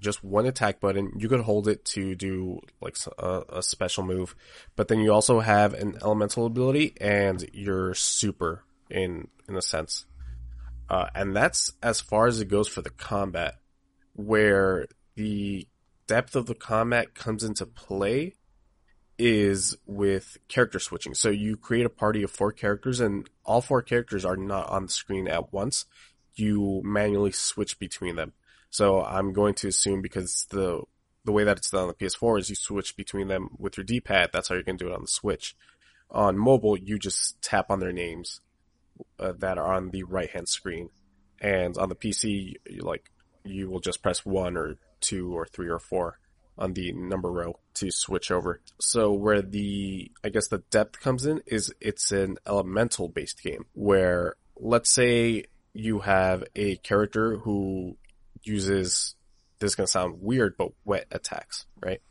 just one attack button. You could hold it to do like a special move, but then you also have an elemental ability and your super in in a sense. Uh, and that's as far as it goes for the combat. Where the depth of the combat comes into play is with character switching. So you create a party of four characters, and all four characters are not on the screen at once you manually switch between them. So I'm going to assume because the the way that it's done on the PS4 is you switch between them with your D-pad. That's how you're going to do it on the Switch. On mobile, you just tap on their names uh, that are on the right hand screen, and on the PC, you, like you will just press one or two or three or four on the number row to switch over. So where the I guess the depth comes in is it's an elemental based game where let's say you have a character who uses this is gonna sound weird, but wet attacks, right?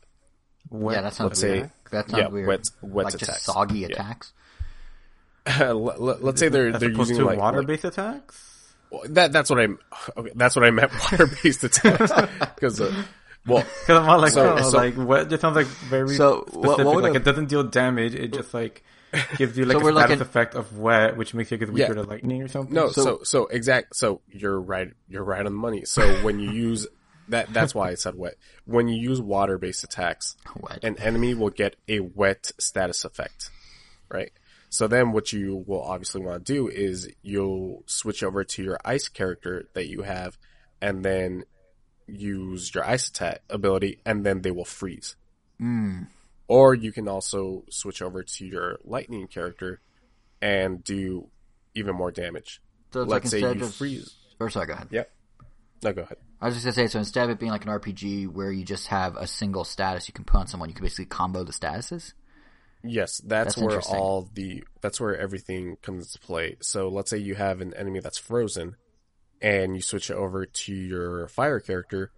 Wet- yeah, that sounds let's weird. say- that sounds yeah, weird. wet- wet like attacks. just soggy Yeah. attacks. let, let, let's say they're as they're using to like, water-based attacks. like that. That's what I'm. Okay, that's what I meant. Water based attacks because uh, well, Because I'm not like, So- oh, so- like wet. Just sounds like very So, specific. what- what like a- it doesn't deal damage. It just like gives you like So a status an- effect of wet, which makes you get weaker Yeah. to lightning or something. No, So- so so, exact. So you're right. You're right on the money. So when you use that, that's why I said wet. When you use water based attacks, Wet. an enemy will get a wet status effect, right? So then what you will obviously want to do is you'll switch over to your ice character that you have, and then use your ice attack ability, and then they will freeze. Mm. Or you can also switch over to your lightning character and do even more damage. So Let's like say you of freeze. Or sorry, go ahead. Yep. No, go ahead. I was just gonna say, so instead of it being like an RPG where you just have a single status you can put on someone, you can basically combo the statuses. Yes, that's, That's where all the that's where everything comes into play. So let's say you have an enemy that's frozen and you switch it over to your fire character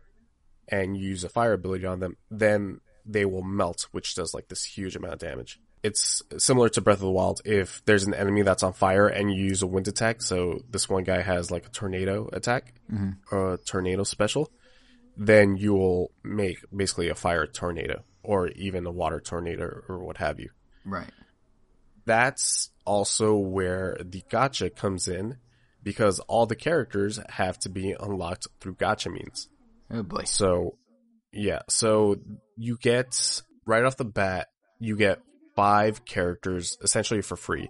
and you use a fire ability on them, then they will melt, which does like this huge amount of damage. It's similar to Breath of the Wild. If there's an enemy that's on fire and you use a wind attack, so this one guy has like a tornado attack or a tornado special, then you will make basically a fire tornado or even a water tornado or what have you Right. that's also where the gacha comes in because all the characters have to be unlocked through gacha means. Oh boy. So, yeah, so you get right off the bat, you get five characters essentially for free.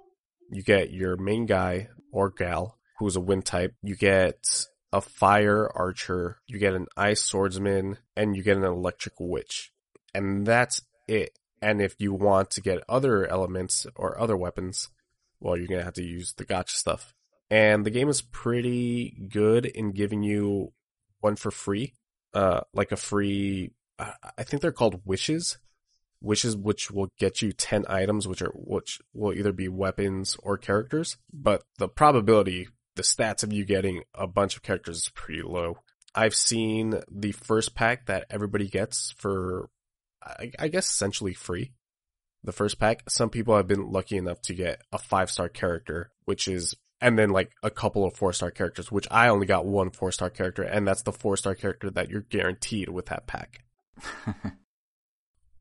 You get your main guy or gal who's a wind type. You get a fire archer, you get an ice swordsman, and you get an electric witch. And that's it. And if you want to get other elements or other weapons, well, you're going to have to use the gacha stuff. And the game is pretty good in giving you one for free. Uh, like a free, I think they're called wishes. Wishes which will get you 10 items, which are, which will either be weapons or characters. But the probability, the stats of you getting a bunch of characters is pretty low. I've seen the first pack that everybody gets for I, I guess essentially free. The first pack. Some people have been lucky enough to get a five star character, which is, and then like a couple of four star characters, which I only got one four star character, and that's the four star character that you're guaranteed with that pack.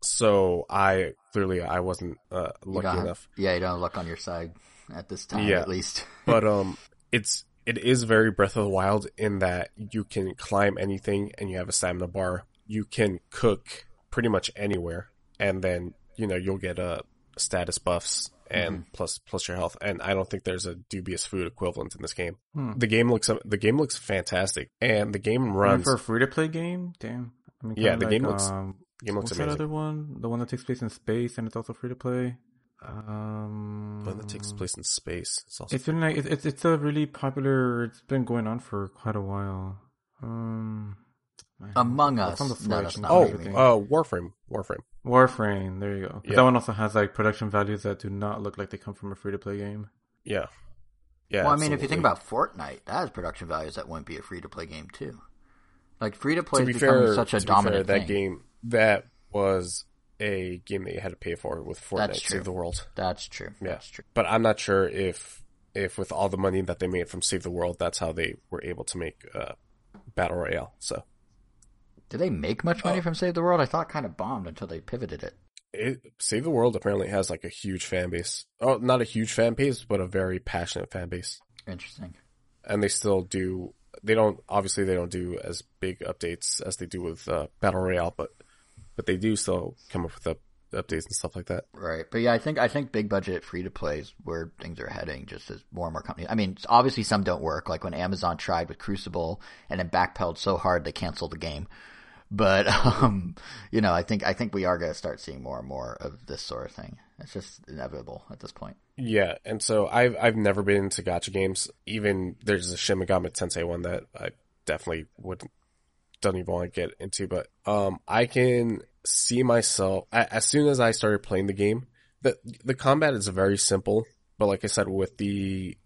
so I clearly I wasn't uh, lucky enough. Yeah, you don't have luck on your side at this time, yeah. at least. but um, it's it is very Breath of the Wild in that you can climb anything and you have a stamina bar. You can cook pretty much anywhere, and then you know you'll get uh, status buffs and mm-hmm. plus plus your health. And I don't think there's a dubious food equivalent in this game. Hmm. The game looks the game looks fantastic, and the game runs for a free to play game. Damn. I mean, yeah, the like, game looks. Um, game looks what's amazing. that other one? The one that takes place in space and it's also free to play. Um, one that takes place in space. It's, also it's been like it's it's a really popular. It's been going on for quite a while. Um, among Us. On the Switch. No, oh, uh, Warframe. Warframe. Warframe. There you go. Yeah. That one also has like production values that do not look like they come from a free to play game. Yeah. Yeah. Well, I mean, if you think about Fortnite, that has production values that wouldn't be a free to play game too. Like free to play is becoming fair, such a dominant fair, that thing. game that was a game that you had to pay for with Fortnite Save the World. That's true. Yeah. That's true. But I'm not sure if if with all the money that they made from Save the World, that's how they were able to make uh, Battle Royale. So did they make much money oh. from Save the World? I thought kind of bombed until they pivoted it. it. Save the World apparently has like a huge fan base. Oh, not a huge fan base, but a very passionate fan base. Interesting. And they still do. They don't obviously they don't do as big updates as they do with uh, Battle Royale, but but they do still come up with up, updates and stuff like that. Right, but yeah, I think I think big budget free to play is where things are heading. Just as more and more companies. I mean, obviously some don't work. Like when Amazon tried with Crucible and then backpedaled so hard they canceled the game. But um, you know, I think I think we are going to start seeing more and more of this sort of thing. It's just inevitable at this point. Yeah, and so I've I've never been into gacha games. Even there's a Shin Megami Tensei one that I definitely wouldn't don't even want to get into. But um, I can see myself as soon as I started playing the game. the The combat is very simple, but like I said, with the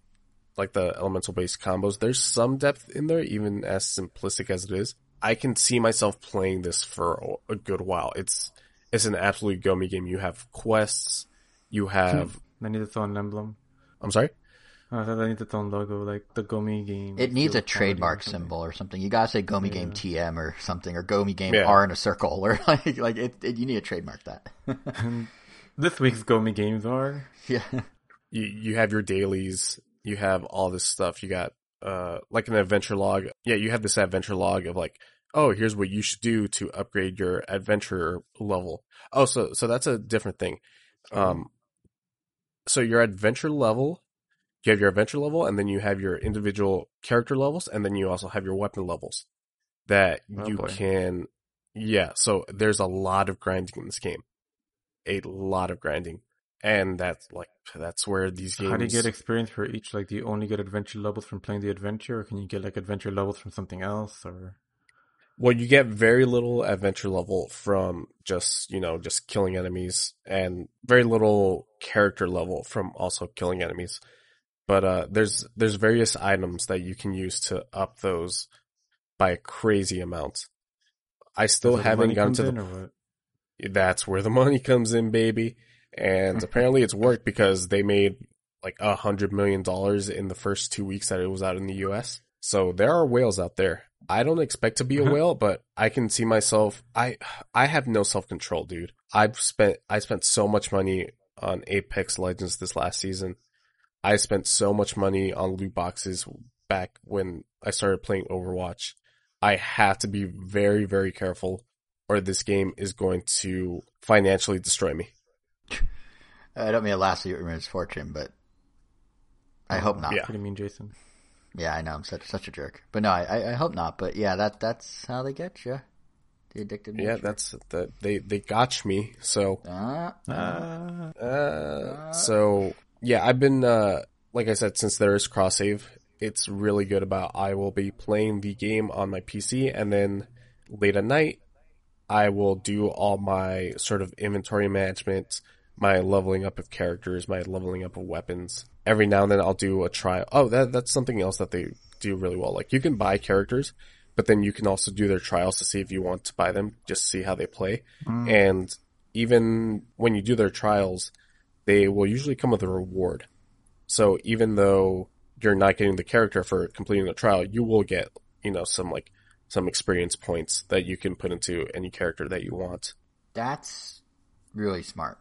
like the elemental based combos, there's some depth in there, even as simplistic as it is. I can see myself playing this for a good while. It's it's an absolute gummy game. You have quests, you have. Hmm. I need its own emblem. I'm sorry. Oh, I thought I need its own logo, like the Gomi game. It needs a trademark or symbol or something. You gotta say Gomi yeah. Game TM or something, or Gomi Game yeah. R in a circle, or like like it, it, you need to trademark that. this week's Gomi games are yeah. You you have your dailies. You have all this stuff. You got uh, like an adventure log. Yeah, you have this adventure log of like, oh, here's what you should do to upgrade your adventure level. Oh, so so that's a different thing. Um, so your adventure level, you have your adventure level, and then you have your individual character levels, and then you also have your weapon levels that oh, you boy. can. Yeah, so there's a lot of grinding in this game, a lot of grinding and that's like that's where these games. How do you get experience for each? Like, do you only get adventure levels from playing the adventure, or can you get like adventure levels from something else? Or well, you get very little adventure level from just you know just killing enemies, and very little character level from also killing enemies. But uh, there's there's various items that you can use to up those by a crazy amount. I still haven't gotten to the. That's where the money comes in, baby and apparently it's worked because they made like a hundred million dollars in the first two weeks that it was out in the U.S. So there are whales out there. I don't expect to be a uh-huh. whale, but I can see myself. I I have no self control, dude. I've spent I spent so much money on Apex Legends this last season. I spent so much money on loot boxes back when I started playing Overwatch. I have to be very very careful, or this game is going to financially destroy me. I don't mean to laugh at your misfortune, but I hope not. Yeah. Pretty mean, Jason. Yeah, I know. I'm such such a jerk, but no, I, I, I hope not. But yeah, that that's how they get you. The addicted. Yeah, nature. that's the they they gotch me. So Ah, Ah, uh, so yeah, I've been uh like I said since there is cross save, it's really good about I will be playing the game on my PC and then late at night I will do all my sort of inventory management, my leveling up of characters, my leveling up of weapons. Every now and then I'll do a trial. Oh, that that's something else that they do really well. Like you can buy characters, but then you can also do their trials to see if you want to buy them, just see how they play. Mm. And even when you do their trials, they will usually come with a reward. So even though you're not getting the character for completing the trial, you will get, you know, some like some experience points that you can put into any character that you want. that's really smart.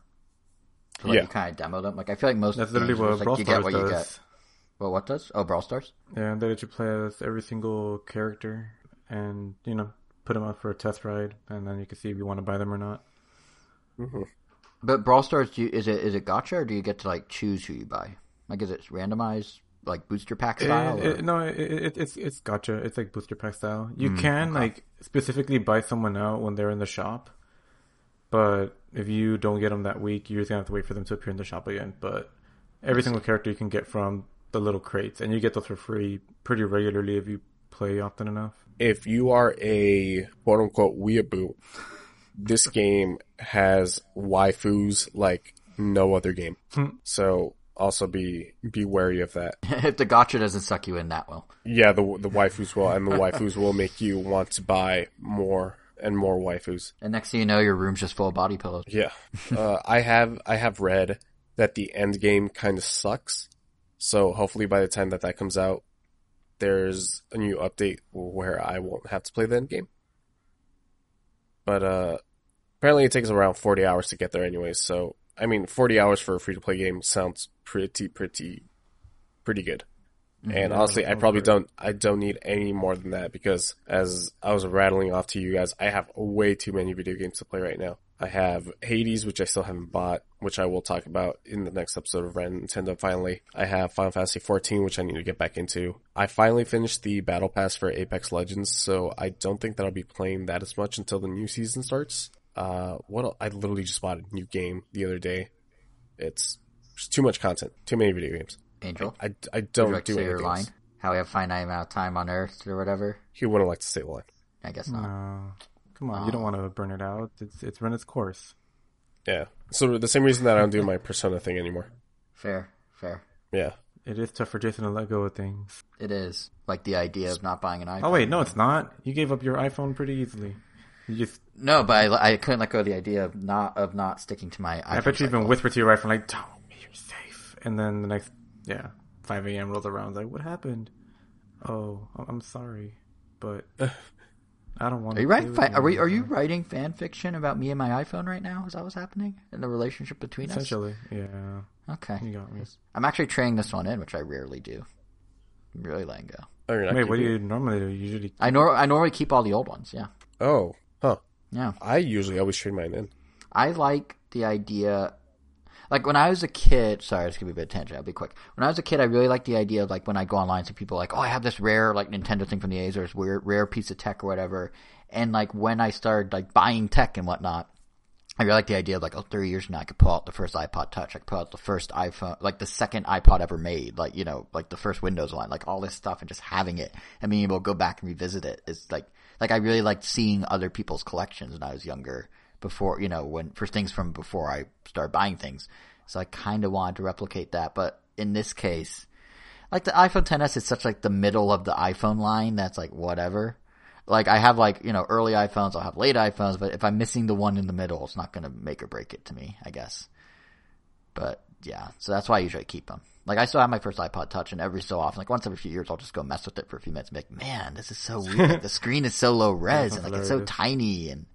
So, like, Yeah. you kind of demo them. Like I feel like most that's literally games where what it's like, Brawl you get Stars what you does. get. Well, what does? Oh, Brawl Stars. Yeah, they let you play as every single character, and you know, put them out for a test ride, and then you can see if you want to buy them or not. But Brawl Stars, do you, is it is it gacha or do you get to like choose who you buy? Like, is it randomized, like booster pack style? It- it- no, it, it, it's it's gacha. It's like booster pack style. You Mm, can like specifically buy someone out when they're in the shop, but if you don't get them that week, you're gonna have to wait for them to appear in the shop again. But every single character you can get from the little crates, and you get those for free pretty regularly if you play often enough. If you are a quote unquote weeaboo, this game has waifus like no other game. Hmm. So also be be wary of that. if the gacha doesn't suck you in that well. Yeah, the the waifus will, and the waifus will make you want to buy more and more waifus. And next thing you know, your room's just full of body pillows. Yeah, uh, I have I have read that the end game kind of sucks. So hopefully by the time that that comes out, there's a new update where I won't have to play the end game. But uh, apparently it takes around forty hours to get there, anyway. So I mean, forty hours for a free to play game sounds pretty pretty pretty good. And honestly, I probably don't, I don't need any more than that because as I was rattling off to you guys, I have way too many video games to play right now. I have Hades, which I still haven't bought, which I will talk about in the next episode of Ren Nintendo finally. I have Final Fantasy 14, which I need to get back into. I finally finished the Battle Pass for Apex Legends, so I don't think that I'll be playing that as much until the new season starts. Uh, what, I literally just bought a new game the other day. It's too much content, too many video games. Angel, I, I would don't you like to do say your anything line? How we have finite amount of time on Earth or whatever? He wouldn't like to say the line. I guess not. No, come on, you don't uh, want to burn it out. It's it's run its course. Yeah. So the same reason that I don't do my persona thing anymore. Fair, fair. Yeah. It is tough for Jason to let go of things. It is like the idea of not buying an iPhone. Oh wait, no, it's not. You gave up your iPhone pretty easily. You just, No, but I, I couldn't let go of the idea of not of not sticking to my. iPhone I bet you even whispered to your iPhone like, "Don't, you're safe." And then the next, yeah, 5 a.m. rolls around. Like, what happened? Oh, I- I'm sorry, but I don't want. To. Are you writing? Fi- are we? Are you writing fan fiction about me and my iPhone right now? Is that what's happening in the relationship between us? Essentially, yeah. Okay. You got me. I'm actually trading this one in, which I rarely do. I'm really letting go. Oh, you're Wait, what do you normally do? You usually I nor I normally keep all the old ones. Yeah. it? Oh. Huh. Yeah. I usually always trade mine in. I like the idea. Like when I was a kid, sorry, this could be a bit tangent. I'll be quick. When I was a kid, I really liked the idea of like when I go online, see people like, oh, I have this rare like Nintendo thing from the A's or this weird rare piece of tech or whatever. And like when I started like buying tech and whatnot, I really like the idea of like, oh, 30 years from now, I could pull out the first iPod Touch. I could pull out the first iPhone, like the second iPod ever made, like, you know, like the first Windows line, like all this stuff and just having it and being able to go back and revisit it. it is like, like I really liked seeing other people's collections when I was younger before, you know, when, for things from before I started buying things. So I kind of wanted to replicate that. But in this case, like the iPhone 10s is such like the middle of the iPhone line that's like whatever. Like I have like, you know, early iPhones, I'll have late iPhones, but if I'm missing the one in the middle, it's not gonna make or break it to me, I guess. But yeah, so that's why I usually keep them. Like I still have my first iPod Touch, and every so often, like once every few years, I'll just go mess with it for a few minutes. And be like, man, this is so weird. Like, the screen is so low res, and like it's so tiny, and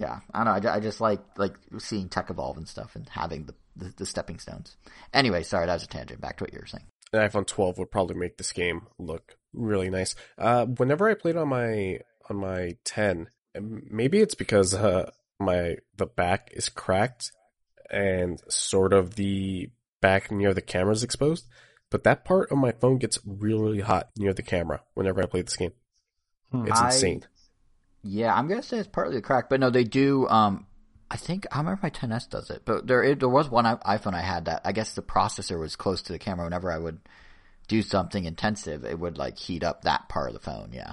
yeah, I don't know. I, I just like like seeing tech evolve and stuff, and having the, the the stepping stones. Anyway, sorry, that was a tangent. Back to what you were saying. An iPhone 12 would probably make this game look really nice. Uh, whenever I played on my on my 10, maybe it's because uh, my the back is cracked and sort of the back near the camera is exposed. but that part of my phone gets really, really hot near the camera whenever I play this game. Hmm. It's I- insane. Yeah, I'm gonna say it's partly the crack, but no, they do. Um, I think I remember my 10s does it, but there there was one iPhone I had that I guess the processor was close to the camera. Whenever I would do something intensive, it would like heat up that part of the phone. Yeah.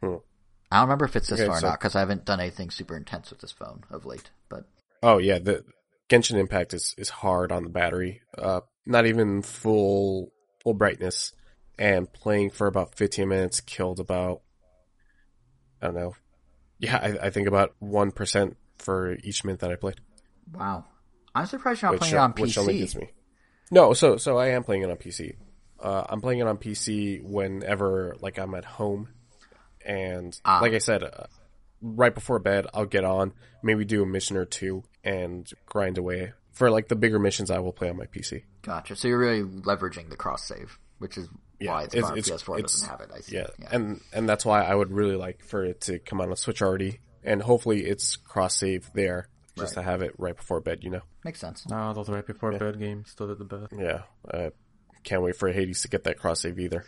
Hmm. I don't remember if it's this Okay, far so- or not because I haven't done anything super intense with this phone of late. But Oh yeah, the Genshin Impact is, is hard on the battery. Uh, not even full full brightness, and playing for about 15 minutes killed about I don't know. Yeah, I, I think about one percent for each minute that I played, wow, I'm surprised you're not which, playing it on which only PC. me. No, so so I am playing it on PC. Uh, I'm playing it on PC whenever like I'm at home, and Ah. like I said, uh, right before bed I'll get on, maybe do a mission or two, and grind away. For like the bigger missions, I will play on my PC. Gotcha. So you're really leveraging the cross save, which is Yeah, why it's, it's- far. it's- PS4 it's- doesn't have it. I see. Yeah. and and that's why I would really like for it to come out on Switch already, and hopefully it's cross save there, just Right. to have it right before bed. You know. makes sense. Nah, those right before bed games still did the best. Yeah. Uh, can't wait for Hades to get that cross save either.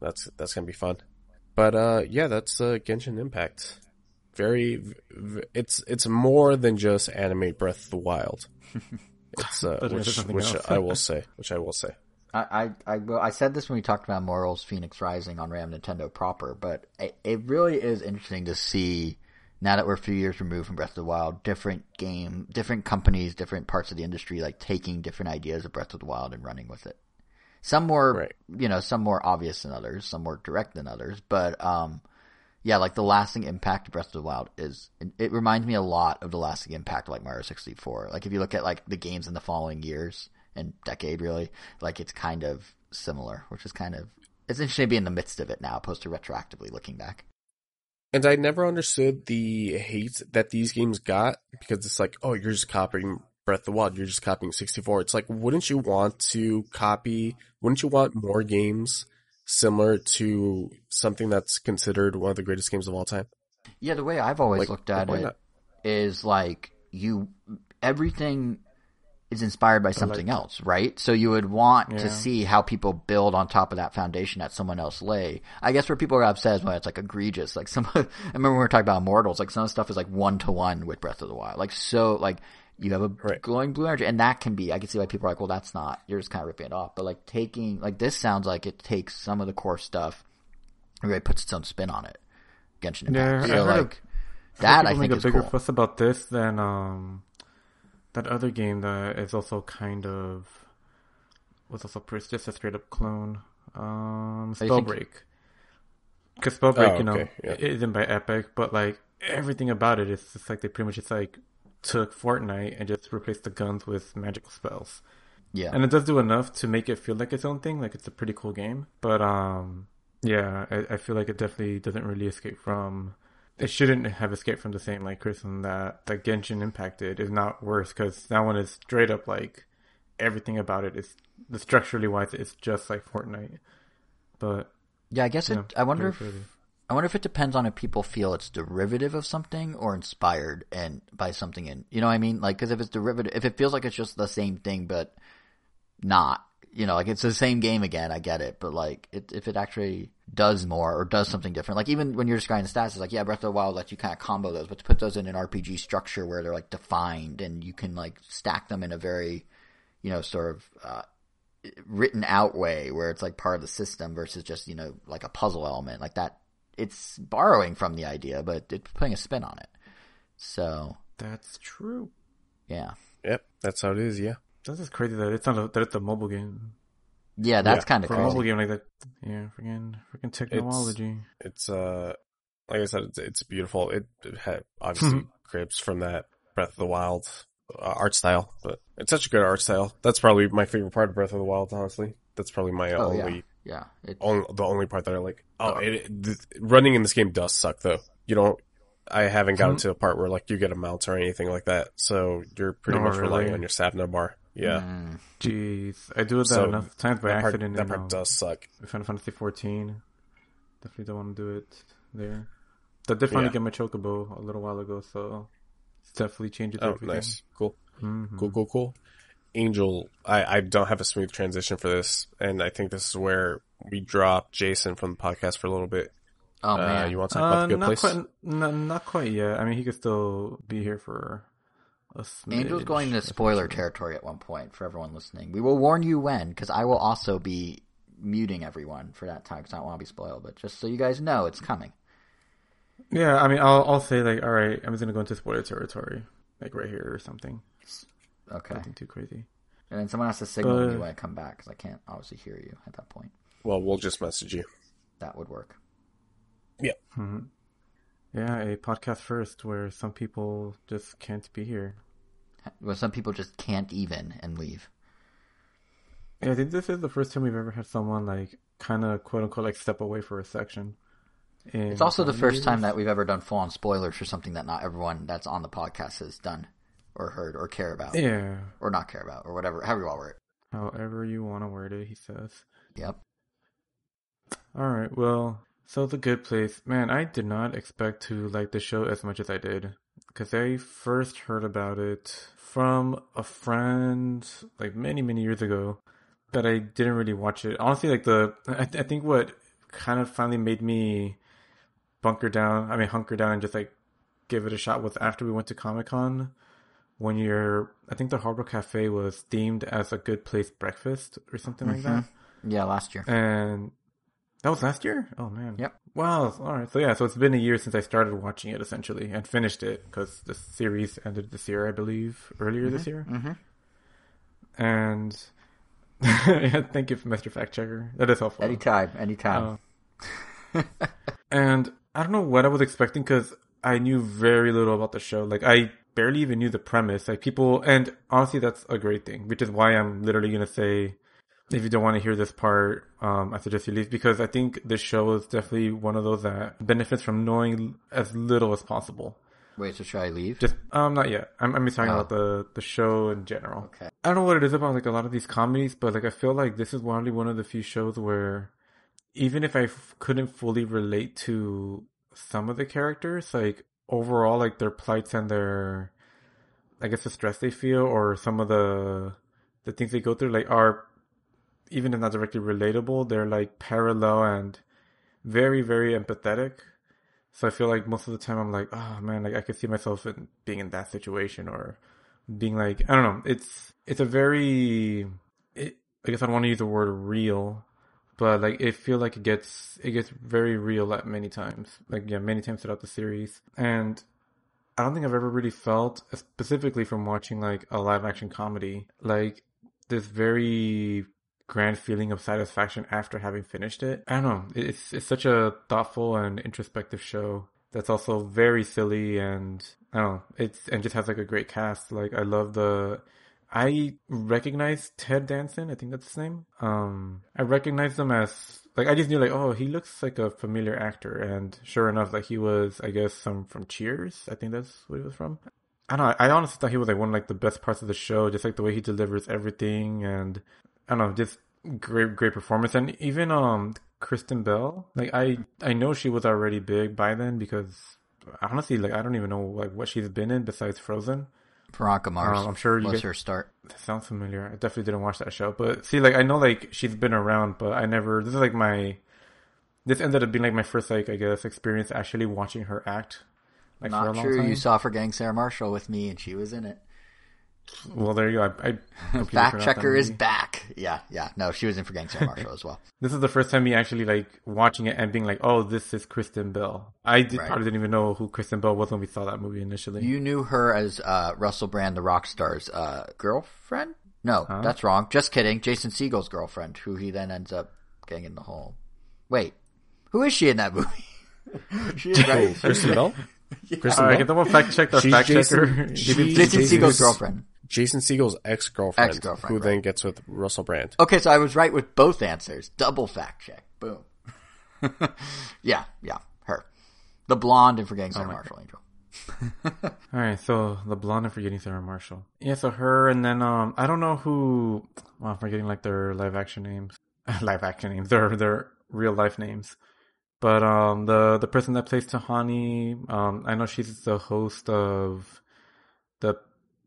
That's that's gonna be fun. But uh, yeah, that's uh, Genshin Impact. Very, v- v- it's it's more than just anime Breath of the Wild. It's uh, which which. I will say, which I will say. I, I, I, well, I said this when we talked about Immortals Fenyx Rising on Ram Nintendo proper, but it, it really is interesting to see now that we're a few years removed from Breath of the Wild, different game, different companies, different parts of the industry, like taking different ideas of Breath of the Wild and running with it. Some more, Right. you know, some more obvious than others, some more direct than others, but, um, yeah, like the lasting impact of Breath of the Wild is, it, it reminds me a lot of the lasting impact of like Mario 64. Like if you look at like the games in the following years and decade really, like it's kind of similar, which is kind of, it's interesting to be in the midst of it now opposed to retroactively looking back. And I never understood the hate that these games got because it's like, oh, you're just copying Breath of the Wild, you're just copying 64. It's like, wouldn't you want to copy, wouldn't you want more games similar to something that's considered one of the greatest games of all time? Yeah, the way I've always Like, looked at it not? is like you everything is inspired by something else, right? So you would want to see how people build on top of that foundation that someone else lay. I guess where people are upset is when it's like egregious. Like some, I remember when we were talking about Immortals, like some of the stuff is like one to one with Breath of the Wild. Like so, like you have a Right. glowing blue energy, and that can be. I can see why people are like, well, that's not. You're just kind of ripping it off. But like taking, like this sounds like it takes some of the core stuff, and really puts its own spin on it. Genshin Yeah, Impact. I so heard of- like that, I People think make a bigger cool. fuss about this than um that other game that is also kind of was also pre- just a straight up clone. Um, Spellbreak. Because Spellbreak, Oh, you know, okay, yeah. it isn't by Epic, but like everything about it is just like they pretty much just like took Fortnite and just replaced the guns with magical spells. Yeah. And it does do enough to make it feel like its own thing, like it's a pretty cool game. But um, yeah, I, I feel like it definitely doesn't really escape from. It shouldn't have escaped from the same like criticism that that Genshin impacted is not worse because that one is straight up like everything about it is the structurally wise it's just like Fortnite. But Yeah, I guess you know, it. I wonder if. I wonder if it depends on if people feel it's derivative of something or inspired and by something in. You know what I mean? Like, because if it's derivative, if it feels like it's just the same thing but not, you know, like it's the same game again, I get it. But like, it, if it actually does more or does something different, like even when you're describing the stats, it's like yeah, Breath of the Wild lets you kind of combo those, but to put those in an RPG structure where they're like defined and you can like stack them in a very, you know, sort of. Uh, written out way where it's like part of the system versus just you know like a puzzle element like that it's borrowing from the idea but it's putting a spin on it so that's true. yeah Yep, that's how it is. Yeah. That's just crazy that it's not a, that it's a mobile game. yeah that's Yeah, kind of For a mobile game like that, yeah, freaking freaking technology. It's uh, like I said, it's, it's beautiful. It, it had obviously cribs from that Breath of the Wild uh, art style, but it's such a good art style. That's probably my favorite part of Breath of the Wild. Honestly, that's probably my oh only yeah yeah it, on, the only part that I like. Oh, it, the, running in this game does suck though. You don't. I haven't gotten Mhm. to a part where like you get a mount or anything like that, so you're pretty Oh, much relying really? on your stamina bar. Yeah, Mm, Jeez, I do that So, enough times by that part, accident. that in, part um, does suck. Final Fantasy 14. Definitely don't want to do it there. I did finally Yeah. get my chocobo a little while ago, so it's definitely changes Oh, everything. nice, cool, Mhm. cool, cool, cool. Angel, I, I don't have a smooth transition for this, and I think this is where we drop Jason from the podcast for a little bit. Oh Uh, man, you want to talk about Uh, the good not place? quite, no, not quite yet. I mean, he could still be here for a Angel's going into spoiler territory at one point for everyone listening. We will warn you when, because I will also be muting everyone for that time because I don't want to be spoiled. But just so you guys know, it's coming. Yeah, I mean, I'll I'll say like, all right, I'm just gonna go into spoiler territory, like right here or something. Okay, Nothing too crazy. and then someone has to signal me when I come back because I can't obviously hear you at that point. Well, we'll just message you. That would work. Yeah, mm-hmm. A podcast first where some people just can't be here. Well, some people just can't even and leave. Yeah, I think this is the first time we've ever had someone like kind of quote unquote like step away for a section. And It's also the first many time that we've ever done full on spoilers for something that not everyone that's on the podcast has done or heard or care about Yeah, or not care about or whatever. However you want to word it. however you want to word it, he says. Yep. All right, well, so the good place, man. I did not expect to like the show as much as I did because I first heard about it from a friend like many many years ago, but I didn't really watch it. Honestly, like the I, I think what kind of finally made me bunker down. I mean, hunker down and just like give it a shot was after we went to Comic Con. When you're, I think the Harbor Cafe was themed as a good place breakfast or something like that. Mm-hmm. Yeah, last year. And that was last year? Oh man. Yep. Wow. All right. So yeah, so it's been a year since I started watching it essentially and finished it because the series ended this year, I believe, earlier this year. Mm-hmm. And yeah, thank you, Mr. Fact Checker. That is helpful. Anytime, anytime. Uh, and I don't know what I was expecting because I knew very little about the show. Like I barely even knew the premise. Like people, and honestly, that's a great thing, which is why I'm literally gonna say, if you don't want to hear this part, um, I suggest you leave because I think this show is definitely one of those that benefits from knowing as little as possible. Wait, so should I leave? Just um, not yet. I'm I'm just talking Oh. about the the show in general. Okay. I don't know what it is about like a lot of these comedies, but like I feel like this is probably one of the few shows where even if I f- couldn't fully relate to some of the characters, like overall, like their plights and their, I guess the stress they feel or some of the the things they go through, like are even if not directly relatable, they're like parallel and very very empathetic. So I feel like most of the time I'm like, oh man, like I could see myself in being in that situation or being like, I don't know. It's it's a very, it, I guess I don't want to use the word real, but like it feel like it gets it gets very real at many times, like yeah, many times throughout the series, and I don't think I've ever really felt specifically from watching like a live action comedy like this very grand feeling of satisfaction after having finished it. I don't know. It's it's such a thoughtful and introspective show that's also very silly and I don't know. It's and just has like a great cast. Like I love the I recognize Ted Danson. I think that's his name. Um, I recognize him as like I just knew like oh he looks like a familiar actor, and sure enough, like he was I guess some from Cheers. I think that's what he was from. I don't know. I honestly thought he was like one of like the best parts of the show, just like the way he delivers everything, and I don't know, just great great performance, and even um Kristen Bell. Like I I know she was already big by then because honestly like I don't even know like what she's been in besides Frozen. Veronica Mars. Um, I'm sure you was guys- her start. That sounds familiar. I definitely didn't watch that show, but see, like I know like she's been around, but I never. This is like my. This ended up being like my first like I guess experience actually watching her act. Like for a Not true. You saw Forgetting Sarah Marshall with me, and she was in it. Well, there you go. I, I Fact checker is movie. back. Yeah, yeah. No, she was in Forgetting Sarah Marshall as well. This is the first time me actually like watching it and being like, "Oh, this is Kristen Bell." I did, Right. probably didn't even know who Kristen Bell was when we saw that movie initially. You knew her as uh, Russell Brand, the rock star's uh, girlfriend? No, that's wrong. Just kidding. Jason Segel's girlfriend, who he then ends up getting in the hole. Wait, who is she in that movie? she is right. Kristen Bell? Kristen All right, Bell? can someone fact check our fact Jason- checker? Jason Jason Segel's girlfriend. Jason Segel's ex-girlfriend, Ex-girlfriend, who right. then gets with Russell Brand. Okay, so I was right with both answers. Double fact check. Boom. yeah, yeah, her. The blonde in Forgetting Sarah Marshall Angel. All right, so the blonde and forgetting Sarah Marshall. Yeah, so her and then um I don't know who. Well, I'm forgetting like their live action names, live action names. Their their real life names. But um the the person that plays Tahani, um I know she's the host of the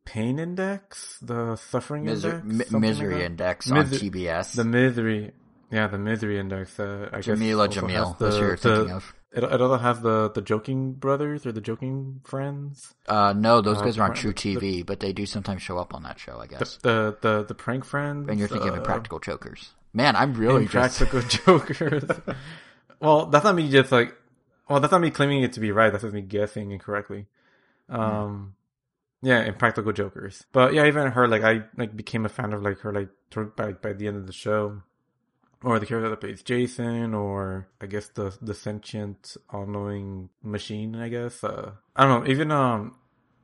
pain index, the suffering Miser- index, mi- something like misery index on Miser- TBS. The misery, yeah, the misery index. Uh, I Jameela Jamil. That's the- who you're the- thinking of. It, it also has the the joking brothers or the joking friends. Uh, no, those uh, guys are on the- True the- TV, but they do sometimes show up on that show, I guess. the the, the prank friends. and you're thinking of uh, Impractical Jokers. Man, I'm really just... Impractical Jokers. well, that's not me just like. Well, that's not me claiming it to be right. That's just me guessing incorrectly. Um, yeah, Impractical Jokers. But yeah, even her, like I like became a fan of like her like by by the end of the show, or the character that plays Jason, or I guess the the sentient all knowing machine. I guess. Uh, I don't know. Even um,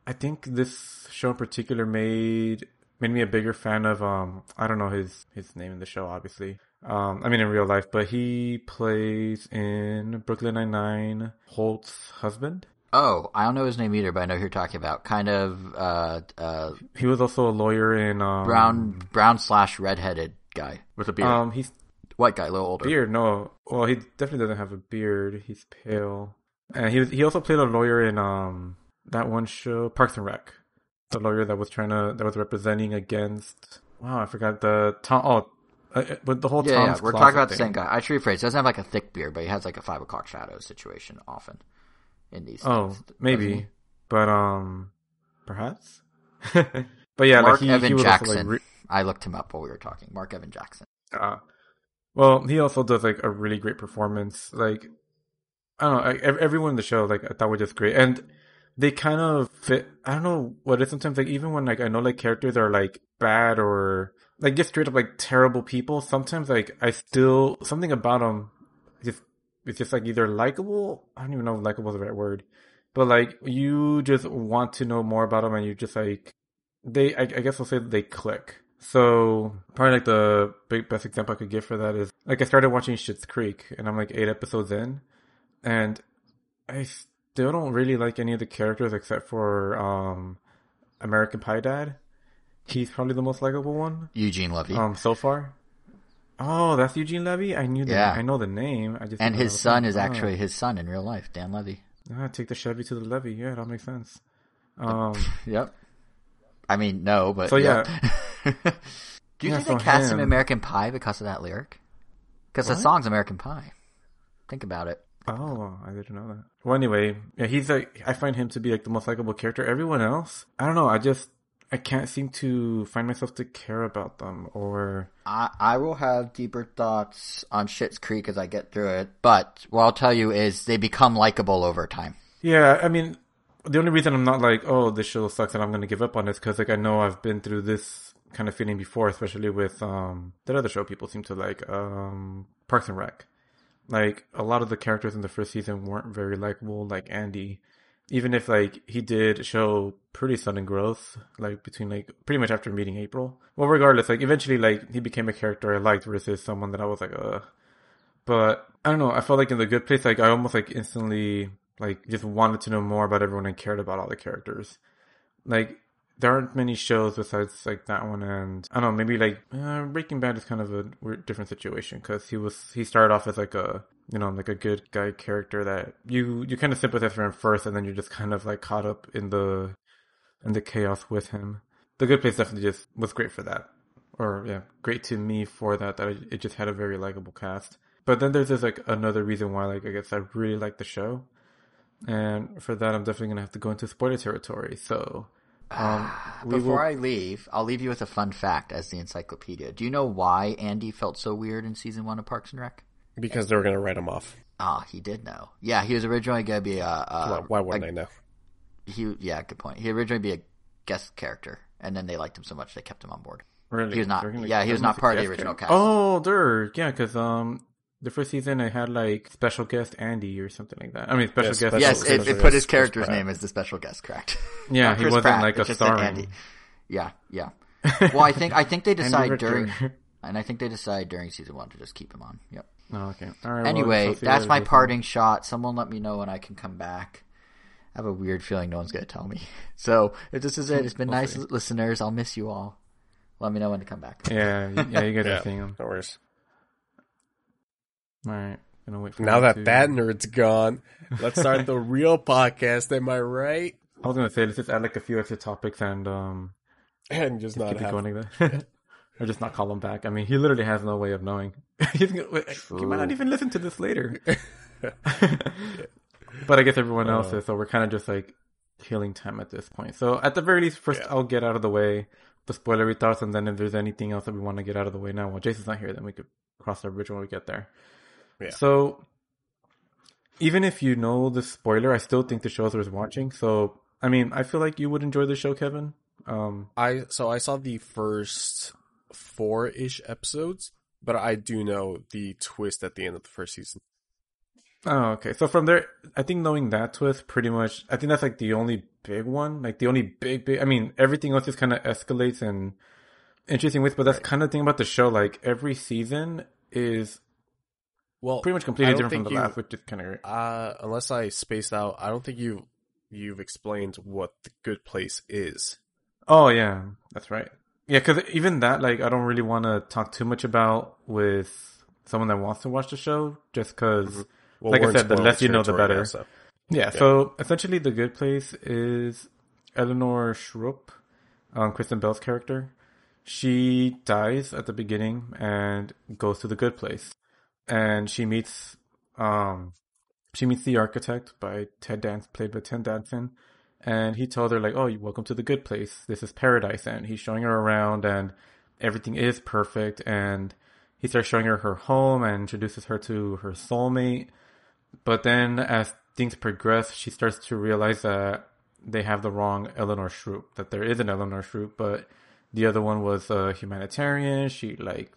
I think this show in particular made made me a bigger fan of um I don't know his his name in the show obviously. Um I mean in real life, but he plays in Brooklyn Nine Nine Holt's husband. Oh, I don't know his name either, but I know who you're talking about. Kind of uh, uh, He was also a lawyer in um brown, brown slash redheaded guy with a beard. Um he's White guy, a little older. beard, no. Well he definitely doesn't have a beard. He's pale. And he was he also played a lawyer in um that one show, Parks and Rec. The lawyer that was trying to that was representing against wow, I forgot the Tom oh uh, uh, with the whole Yeah, yeah, we're talking about the same guy. I should rephrase. He doesn't have like a thick beard, but he has like a five o'clock shadow situation often in these. Oh, things, maybe, but um, perhaps. but yeah, Mark like he, Evan he was Jackson. also like, I looked him up while we were talking. Mark Evan Jackson. re- uh, well, he also does like a really great performance. Like, I don't know, like, everyone in the show, like I thought was just great, and they kind of fit. I don't know what it is sometimes. Like even when like I know like characters are like bad or like just straight up like terrible people. Sometimes like I still something about them just it's just like either likable. I don't even know if likable is the right word, but like you just want to know more about them, and you just like they. I, I guess I'll say they click. So probably like the big best example I could give for that is like I started watching Schitt's Creek, and I'm like eight episodes in, and I still don't really like any of the characters except for um American Pie Dad. He's probably the most likable one Eugene Levy. um so far. Oh, that's Eugene Levy. I knew that. Yeah. I know the name. I just and his son is actually his son in real life, Dan Levy. Ah, take the Chevy to the Levy. Yeah, that makes sense. Um, Yep. I mean, no, but So, yep. Do you Yeah, think they cast him him- American Pie because of that lyric? Because the song's American Pie. Think about it. oh, I didn't know that. Well, anyway, yeah, he's like I find him to be like the most likable character. Everyone else, I don't know. I just I can't seem to find myself to care about them or I, I will have deeper thoughts on Schitt's Creek as I get through it, but what I'll tell you is they become likable over time. Yeah, I mean, the only reason I'm not like, oh, this show sucks and I'm going to give up on it is because, like, I know I've been through this kind of feeling before, especially with um that other show people seem to like, um Parks and Rec. Like, a lot of the characters in the first season weren't very likable, like Andy. Even if, like, he did show pretty sudden growth, like, between, like, pretty much after meeting April. Well, regardless, like, eventually, like, he became a character I liked versus someone that I was like, uh, but I don't know. I felt like in the good place, like I almost like instantly like just wanted to know more about everyone and cared about all the characters. Like there aren't many shows besides like that one, and I don't know. Maybe like uh, Breaking Bad is kind of a weird, different situation because he was he started off as like a you know I'm like a good guy character that you you kind of sympathize for him first, and then you're just kind of like caught up in the in the chaos with him. The Good Place definitely just was great for that, or yeah, great to me for that. That it it just had a very likable cast. But then there's this like another reason why like I guess I really like the show, and for that I'm definitely gonna have to go into spoiler territory. So um, Before will. I leave, I'll leave you with a fun fact as the encyclopedia. Do you know why Andy felt so weird in season one of Parks and Rec? Because they were gonna write him off. Ah, he did know. Yeah, he was originally going to be a. a Why, why wouldn't a- I know? He, yeah, good point. He originally be a guest character, and then they liked him so much they kept him on board. Really? He was not- yeah, he was not part of the original character. cast. Oh, there, yeah, because um, the first season I had like special guest Andy or something like that. I mean, special Yeah, guest. special- yes, special it, it guest put his character's name as the special guest, correct? Yeah, he wasn't Pratt, like a just said starring. Andy. Yeah, yeah. Well, I think I think they decide during, and I think they decide during season one to just keep him on. Yep. Oh, okay. All right. Anyway, I'll that's my later. parting shot. Someone let me know when I can come back. I have a weird feeling no one's going to tell me. So if this is it, it's been We'll nice, see. listeners. I'll miss you all. Let me know when to come back. Yeah, yeah, you guys Yeah, are seeing him. no worries. All right, gonna wait for Now that to- that nerd's gone, let's start the real podcast. Am I right? I was gonna say let's just add like a few extra topics and um and just not keep it have, going like that. Or just not call him back. I mean, he literally has no way of knowing. He might not even listen to this later. but I guess everyone else Uh. is, so we're kind of just like killing time at this point. So at the very least, first Yeah. I'll get out of the way the spoilery thoughts, and then if there's anything else that we want to get out of the way now, well, Jason's not here, then we could cross the bridge when we get there. Yeah. So even if you know the spoiler, I still think the show's worth watching. So I mean, I feel like you would enjoy the show, Kevin. Um, I so I saw the first four ish episodes, but I do know the twist at the end of the first season. Oh, okay. So from there, I think knowing that twist, pretty much, I think that's like the only big one. Like the only big, big. I mean, everything else just kind of escalates and interesting ways. But that's Right. kind of the thing about the show. Like every season is Well, pretty much completely different from the you- last, which is kind of Uh, unless I spaced out, I don't think you you've explained what the good place is. Oh yeah, that's right. Yeah, because even that, like, I don't really want to talk too much about with someone that wants to watch the show, just because. Well, Like I said, the less you know, the better. now, so. Yeah, so essentially, the good place is Eleanor Shellstrop, um, Kristen Bell's character. She dies at the beginning and goes to the good place, and she meets, um, she meets the architect by Ted Dance, played by Ted Danson, and he told her like, "Oh, welcome to the good place. This is paradise." And he's showing her around, and everything is perfect. And he starts showing her her home and introduces her to her soulmate. But then, as things progress, she starts to realize that they have the wrong Eleanor Shellstrop. That there is an Eleanor Shellstrop, but the other one was a humanitarian. She like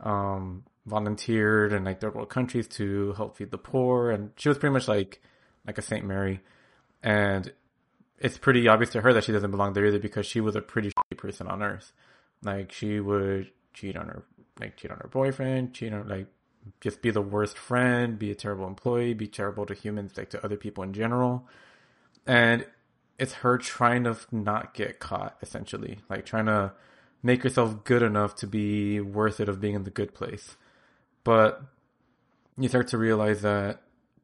um, volunteered in like third world countries to help feed the poor, and she was pretty much like like a Saint Mary. And it's pretty obvious to her that she doesn't belong there either because she was a pretty shitty person on Earth. Like she would cheat on her, like cheat on her boyfriend, cheat on like just be the worst friend, be a terrible employee, be terrible to humans, like to other people in general. And it's her trying to not get caught, essentially, like trying to make herself good enough to be worth it of being in the good place. But you start to realize that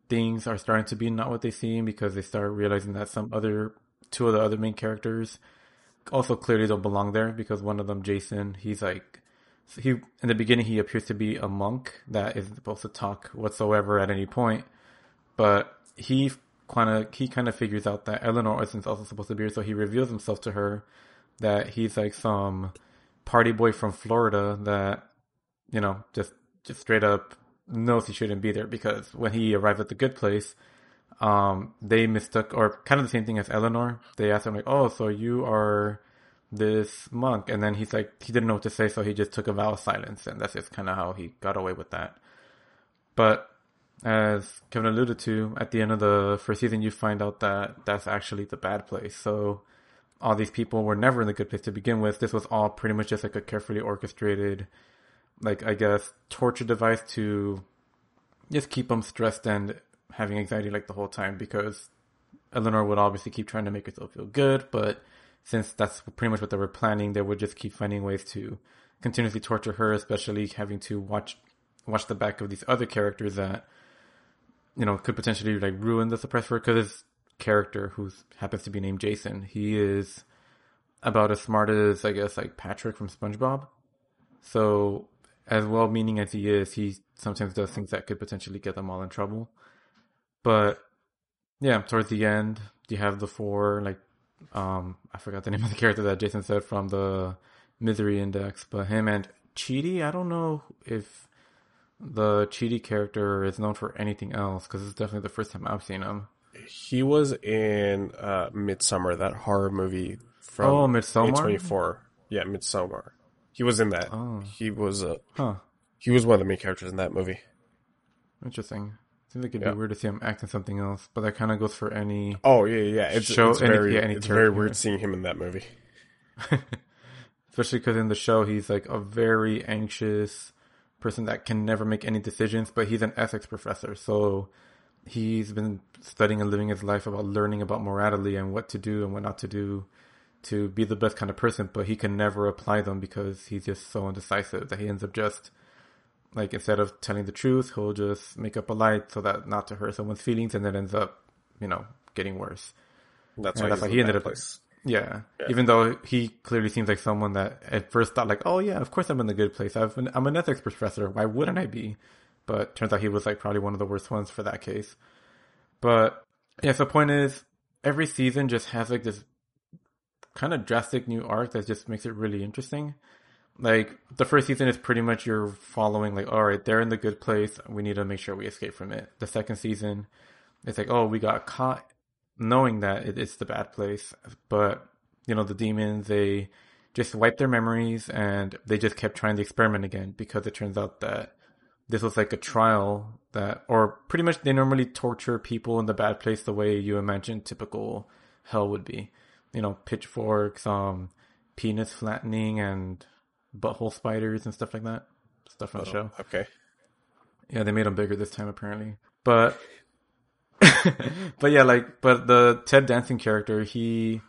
things are starting to be not what they seem because they start realizing that some other two of the other main characters also clearly don't belong there because one of them, Jason, he's like he in the beginning he appears to be a monk that isn't supposed to talk whatsoever at any point, but he kind of he kind of figures out that Eleanor isn't also supposed to be here, so he reveals himself to her that he's like some party boy from Florida that you know just just straight up knows he shouldn't be there because when he arrived at the good place, um, they mistook or kind of the same thing as Eleanor. They asked him like, "Oh, so you are this monk?" And then he's like, he didn't know what to say, so he just took a vow of silence, and that's just kind of how he got away with that. But as Kevin alluded to, at the end of the first season, you find out that that's actually the bad place. So all these people were never in the good place to begin with. This was all pretty much just like a carefully orchestrated, like I guess, torture device to just keep them stressed and having anxiety like the whole time because Eleanor would obviously keep trying to make herself feel good, but since that's pretty much what they were planning, they would just keep finding ways to continuously torture her, especially having to watch watch the back of these other characters that you know could potentially like ruin the suppressor because his character who happens to be named Jason, he is about as smart as I guess like Patrick from SpongeBob. So as well meaning as he is, he sometimes does things that could potentially get them all in trouble. But yeah, towards the end, you have the four like um I forgot the name of the character that Jason said from the Misery Index, but him and Chidi, I don't know if the Chidi character is known for anything else because it's definitely the first time I've seen him. He was in uh, Midsommar, that horror movie from Oh, twenty four. Yeah, Midsommar. He was in that. Oh. He was uh, Huh. he was one of the main characters in that movie. Interesting. Seems like it'd Yeah. be weird to see him acting something else, but that kind of goes for any Oh yeah, yeah. It's, Show it's any- very yeah, any it's very weird seeing him in that movie. especially because in the show he's like a very anxious person that can never make any decisions but he's an ethics professor so he's been studying and living his life about learning about morality and what to do and what not to do to be the best kind of person but he can never apply them because he's just so indecisive that he ends up just like instead of telling the truth he'll just make up a lie so that not to hurt someone's feelings and that ends up you know getting worse That's And why, that's why he ended up- place. Yeah. Yeah. Even though he clearly seems like someone that at first thought like, oh yeah, of course I'm in the good place. I've been, I'm an ethics professor. Why wouldn't I be? But turns out he was like probably one of the worst ones for that case. But yeah, so the point is every season just has like this kind of drastic new arc that just makes it really interesting. Like the first season is pretty much you're following like, all right, they're in the good place. We need to make sure we escape from it. The second season, it's like, oh, we got caught knowing that it, it's the bad place, but you know the demons they just wiped their memories and they just kept trying the experiment again because it turns out that this was like a trial that, or pretty much they normally torture people in the bad place the way you imagine typical hell would be. You know, pitchforks, um, penis flattening, and butthole spiders and stuff like that. Stuff from the show. Oh, Okay. Yeah, they made him bigger this time apparently. But but yeah, like but the Ted Danson character, he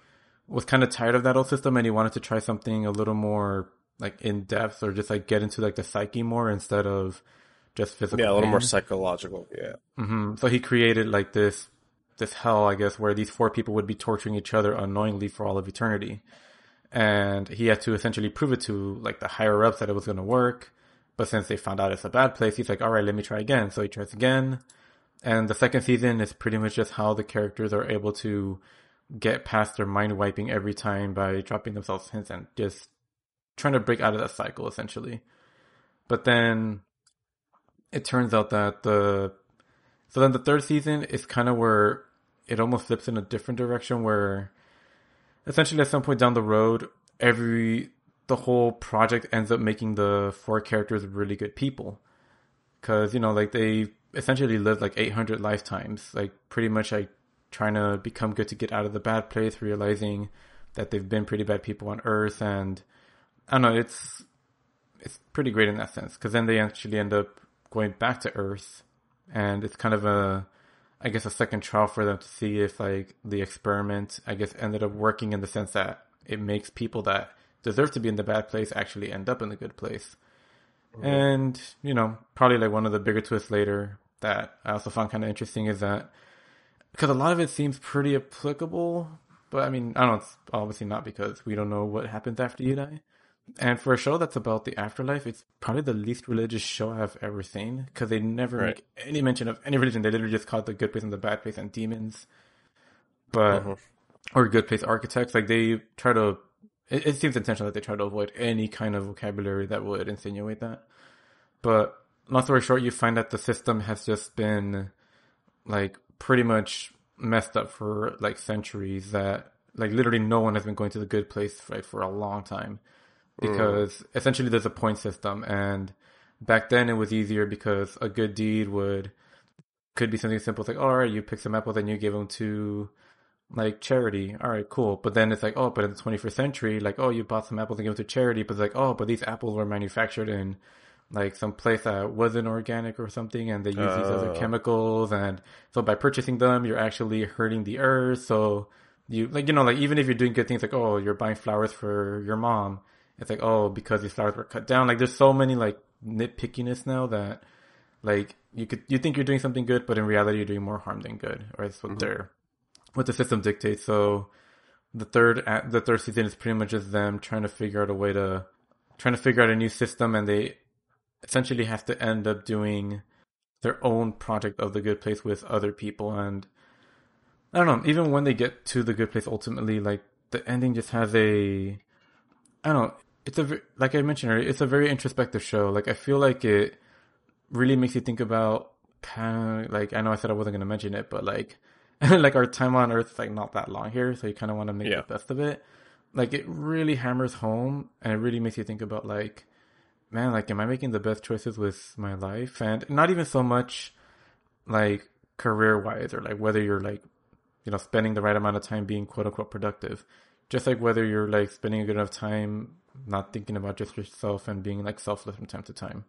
was kind of tired of that old system and he wanted to try something a little more like in depth or just like get into like the psyche more instead of just physical. Yeah, a little more psychological. Yeah. Mm-hmm. So he created like this this hell, I guess, where these four people would be torturing each other unknowingly for all of eternity. And he had to essentially prove it to like the higher ups that it was going to work. But since they found out it's a bad place, he's like, all right, let me try again. So he tries again. And the second season is pretty much just how the characters are able to get past their mind wiping every time by dropping themselves hints and just trying to break out of that cycle essentially. But then it turns out that the so then the third season is kind of where it almost flips in a different direction where essentially at some point down the road every the whole project ends up making the four characters really good people. Because you know like they essentially lived like 800 lifetimes. Like pretty much like trying to become good to get out of the bad place realizing that they've been pretty bad people on earth and i don't know it's it's pretty great in that sense. Because then they actually end up going back to earth and it's kind of a i guess a second trial for them to see if like the experiment i guess ended up working in the sense that it makes people that deserve to be in the bad place actually end up in the good place. And you know probably like one of the bigger twists later that i also found kind of interesting is that because a lot of it seems pretty applicable but i mean i don't know it's obviously not because we don't know what happens after you die and for a show that's about the afterlife, it's probably the least religious show I've ever seen because they never Right. make any mention of any religion. They literally just call it the good place and the bad place and demons, but Mhm. or good place architects. Like they try to. It, it seems intentional that they try to avoid any kind of vocabulary that would insinuate that. But long story short, you find that the system has just been like pretty much messed up for like centuries. That like literally no one has been going to the good place like for a long time Mm. because essentially there's a point system and back then it was easier because a good deed would could be something simple it's like all right you pick some apples and you give them to like charity. All right cool. But then it's like oh but in the 21st century like oh you bought some apples and give them to charity but it's like oh but these apples were manufactured in like some place that wasn't organic or something and they use these other uh. chemicals and so by purchasing them you're actually hurting the earth. So you like you know like even if you're doing good things like oh you're buying flowers for your mom it's like oh because these flowers were cut down. Like there's so many like nitpickiness now that like you could you think you're doing something good but in reality you're doing more harm than good or that's what mm-hmm. they're what the system dictates. So the third the third season is pretty much just them trying to figure out a way to trying to figure out a new system and they essentially have to end up doing their own project of the good place with other people. And I don't know, even when they get to the good place ultimately, like the ending just has a I don't know, it's a like I mentioned earlier, it's a very introspective show. Like I feel like it really makes you think about kind of like I know I said I wasn't going to mention it, but like like our time on earth is like not that long here, so you kind of want to make Yeah. the best of it. Like it really hammers home and it really makes you think about like man, like am I making the best choices with my life? And not even so much like career wise or like whether you're like you know spending the right amount of time being quote unquote productive just like whether you're like spending a good enough time not thinking about just yourself and being like selfless from time to time.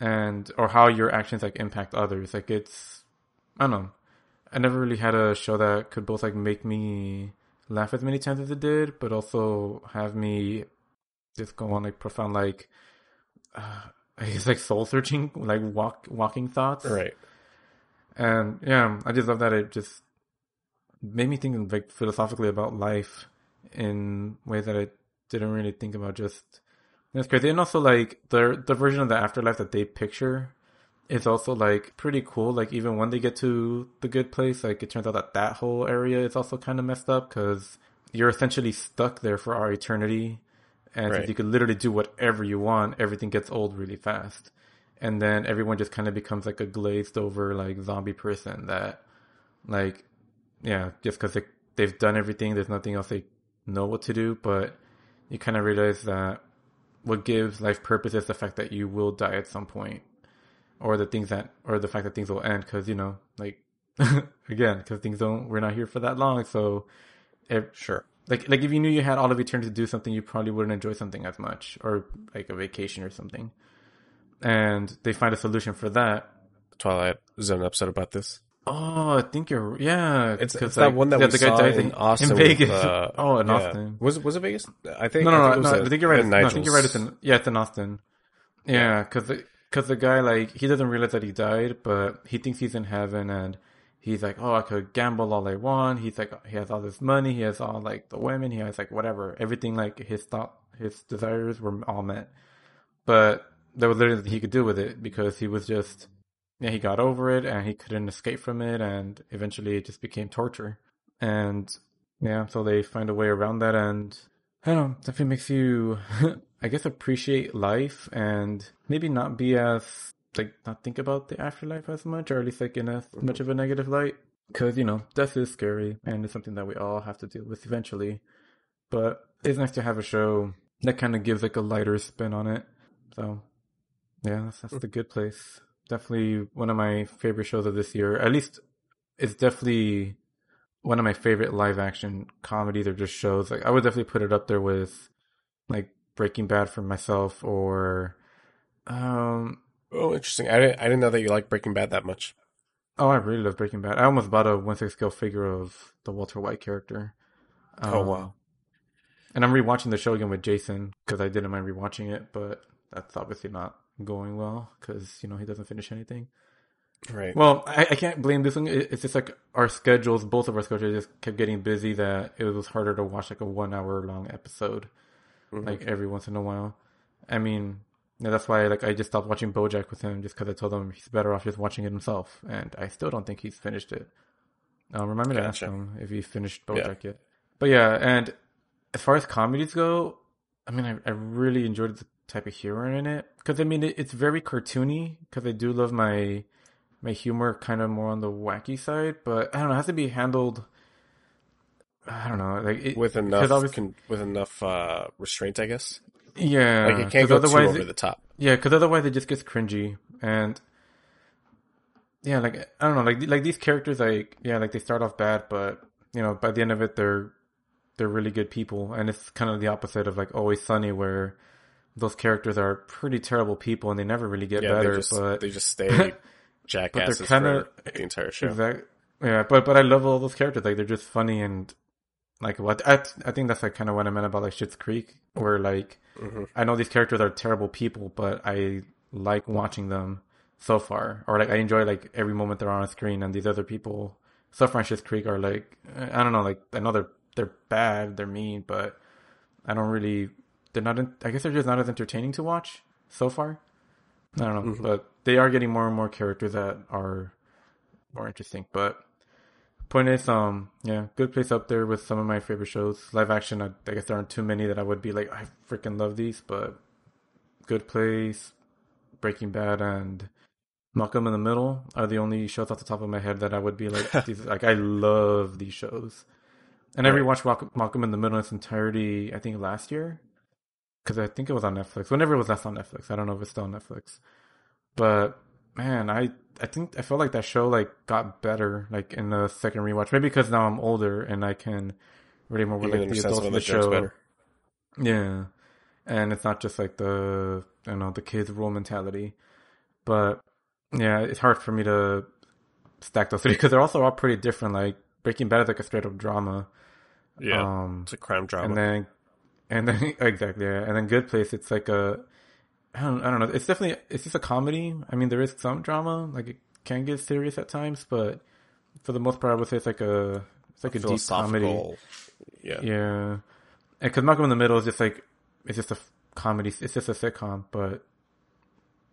And or how your actions like impact others. Like it's i don't know. I never really had a show that could both like make me laugh as many times as it did but also have me just go on like profound like uh, i guess like soul searching like walk walking thoughts. Right. and yeah, I just love that it just made me think like philosophically about life in ways that I didn't really think about. Just it's crazy, and also like the the version of the afterlife that they picture is also like pretty cool. Like even when they get to the good place, like it turns out that that whole area is also kind of messed up because you're essentially stuck there for our eternity, and Right. you could literally do whatever you want, everything gets old really fast, and then everyone just kind of becomes like a glazed over like zombie person that, like, yeah, just because they they've done everything, there's nothing else they know what to do, but you kind of realize that what gives life purpose is the fact that you will die at some point or the things that or the fact that things will end because you know like again because things don't we're not here for that long so if, Sure. like like if you knew you had all of eternity to do something you probably wouldn't enjoy something as much or like a vacation or something and they find a solution for that Twilight Zone upset about this. Oh i think you're yeah It's, it's that like, one that yeah, we the guy saw dies in Austin, in with, vegas uh, oh in yeah. austin Was was it Vegas? I think. no, no, I no, think was no. at- I think you're right. No, I think you're right. It's in, yeah, it's in Austin. Yeah, because because the guy like he doesn't realize that he died, but he thinks he's in heaven, and he's like, oh, I could gamble all I want. He's like, he has all this money, he has all like the women, he has like whatever, everything like his thought, his desires were all met, but there was literally nothing he could do with it because he was just yeah he got over it and he couldn't escape from it, and eventually it just became torture, and yeah, so they find a way around that, and I don't know, definitely makes you, I guess, appreciate life and maybe not be as like not think about the afterlife as much, or at least like in as much of a negative light, because you know death is scary and it's something that we all have to deal with eventually. But it's nice to have a show that kind of gives like a lighter spin on it. So yeah, that's, that's mm. the good place. Definitely one of my favorite shows of this year. At least it's definitely one of my favorite live action comedies or just shows. Like I would definitely put it up there with like Breaking Bad for myself or um Oh, interesting. I didn't. I didn't know that you like Breaking Bad that much. oh I really love Breaking Bad. I almost bought a one six scale figure of the Walter White character. Oh, Um, wow. And I'm rewatching the show again with Jason because I didn't mind rewatching it, but that's obviously not going well because you know he doesn't finish anything. Right. Well, I, I can't blame this one. It's just like our schedules, both of our schedules just kept getting busy that it was harder to watch like a one hour long episode, Mhm. like every once in a while. I mean, that's why like I just stopped watching BoJack with him just because I told him he's better off just watching it himself, and I still don't think he's finished it. Um, remind me to ask him if he finished Yeah. BoJack yet. But yeah, and as far as comedies go, I mean, I, I really enjoyed the type of humor in it because I mean it, it's very cartoony because I do love my my humor kind of more on the wacky side, but I don't know, it has to be handled. I don't know, like it, with enough with enough uh, restraint, I guess. yeah, Like it can't go too otherwise over it- the top. Yeah, because otherwise it just gets cringy, and yeah, like I don't know, like like these characters, like yeah, like they start off bad, but you know, by the end of it, they're they're really good people, and it's kind of the opposite of like Always Sunny, where those characters are pretty terrible people and they never really get Yeah, better, they just but they just stay jackasses kinda- for the entire show. Exactly. Yeah, but but I love all those characters. Like they're just funny and like what I I think that's like kind of what I meant about like Schitt's Creek, where like Mhm. I know these characters are terrible people, but I like watching them so far, or like I enjoy like every moment they're on a screen, and these other people so far in Schitt's Creek are like I don't know, like I know they're they're bad, they're mean, but I don't really they're not. In, I guess they're just not as entertaining to watch so far. I don't know, Mhm. but they are getting more and more characters that are more interesting. But point is, um, yeah, good place up there with some of my favorite shows. Live action, I, I guess there aren't too many that I would be like, I freaking love these, but Good Place, Breaking Bad, and Malcolm in the Middle are the only shows off the top of my head that I would be like, these, like I love these shows. And I Right. rewatched Malcolm, Malcolm in the Middle in its entirety, I think last year, because I think it was on Netflix. Whenever it was last on Netflix, I don't know if it's still on Netflix. But man, I I think I felt like that show like got better like in the second rewatch. Maybe because now I'm older and I can really more relate to the adults of the show. better. Yeah, and it's not just like the you know the kids rule mentality, but yeah, it's hard for me to stack those three because they're also all pretty different. Like Breaking Bad is like a straight up drama. Yeah, Um, it's a crime drama. and then and then exactly yeah. and then good place it's like a I don't, I don't know it's definitely it's just a comedy i mean there is some drama like it can get serious at times but for the most part i would say it's like a It's like a deep comedy. Yeah. Yeah, And because Malcolm in the Middle is just like it's just a comedy. It's just a sitcom, but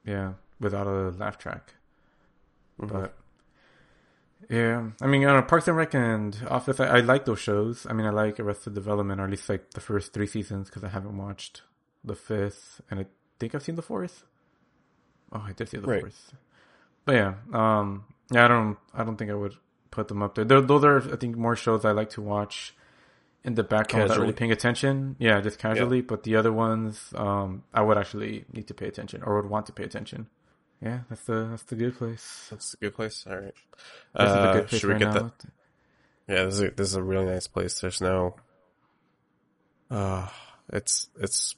yeah, without a laugh track. Mm-hmm. But yeah, I mean, uh, Parks and Rec and Office, I, I like those shows. I mean, I like Arrested Development, or at least like the first three seasons, because I haven't watched the fifth, and I think I've seen the fourth. Oh, I did see the Right. fourth. But yeah, um, yeah, I don't, I don't think I would put them up there. They're, those are, I think, more shows I like to watch in the background without really paying attention. Yeah, just casually. But the other ones, um, I would actually need to pay attention or would want to pay attention. Yeah, that's the that's the good place. That's a good place. All right. Uh, good place should we right get now. that? Yeah, this is a, this is a really nice place. There's no. Uh, it's it's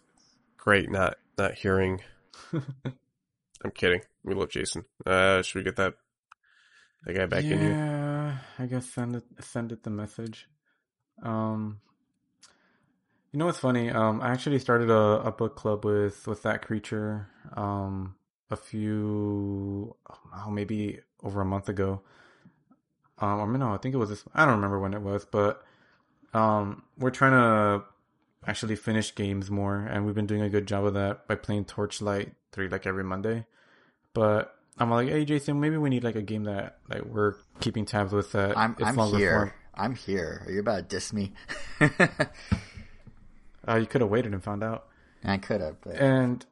great not not hearing. I'm kidding. We love Jason. Uh, should we get that that guy back yeah, in here? I guess send it send it the message. Um, you know what's funny? Um, I actually started a, a book club with with that creature. Um, a few, oh, maybe over a month ago. Um, or no, I think it was this. I don't remember when it was, but um, we're trying to actually finish games more, and we've been doing a good job of that by playing Torchlight three like every Monday. But I'm like, hey Jason, maybe we need like a game that like we're keeping tabs with that. I'm I'm here. form. I'm here. Are you about to diss me? Uh, you could have waited and found out. I could have, but and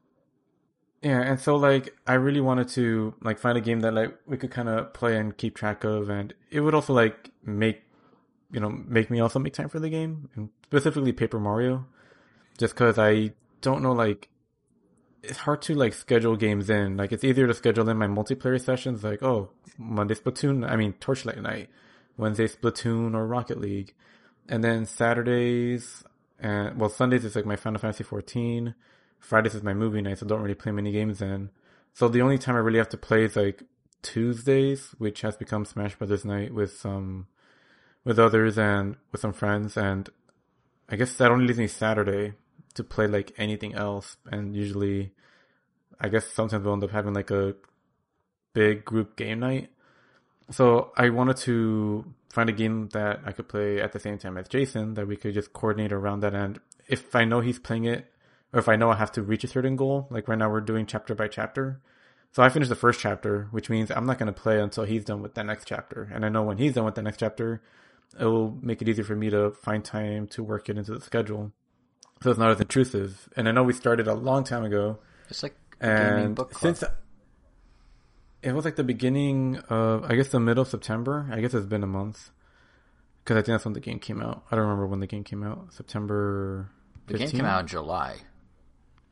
yeah and so like i really wanted to like find a game that like we could kind of play and keep track of and it would also like make you know make me also make time for the game and specifically paper mario just because i don't know like it's hard to like schedule games in. Like it's easier to schedule in my multiplayer sessions like oh monday splatoon i mean torchlight night wednesday splatoon or rocket league and then saturdays and well sundays is like my final fantasy 14 Fridays is my movie night, so I don't really play many games then. So the only time I really have to play is like Tuesdays, which has become Smash Brothers night with some with others and with some friends, and I guess that only leaves me Saturday to play like anything else. And usually, I guess sometimes we'll end up having like a big group game night. So I wanted to find a game that I could play at the same time as Jason, that we could just coordinate around that. And if I know he's playing it or if I know I have to reach a certain goal, like right now we're doing chapter by chapter. So I finished the first chapter, which means I'm not going to play until he's done with the next chapter. And I know when he's done with the next chapter, it will make it easier for me to find time to work it into the schedule. So it's not as intrusive. And I know we started a long time ago. It's like And since it was like the beginning of, I guess the middle of September. I guess it's been a month. Because I think that's when the game came out. I don't remember when the game came out. September. the game came out in July,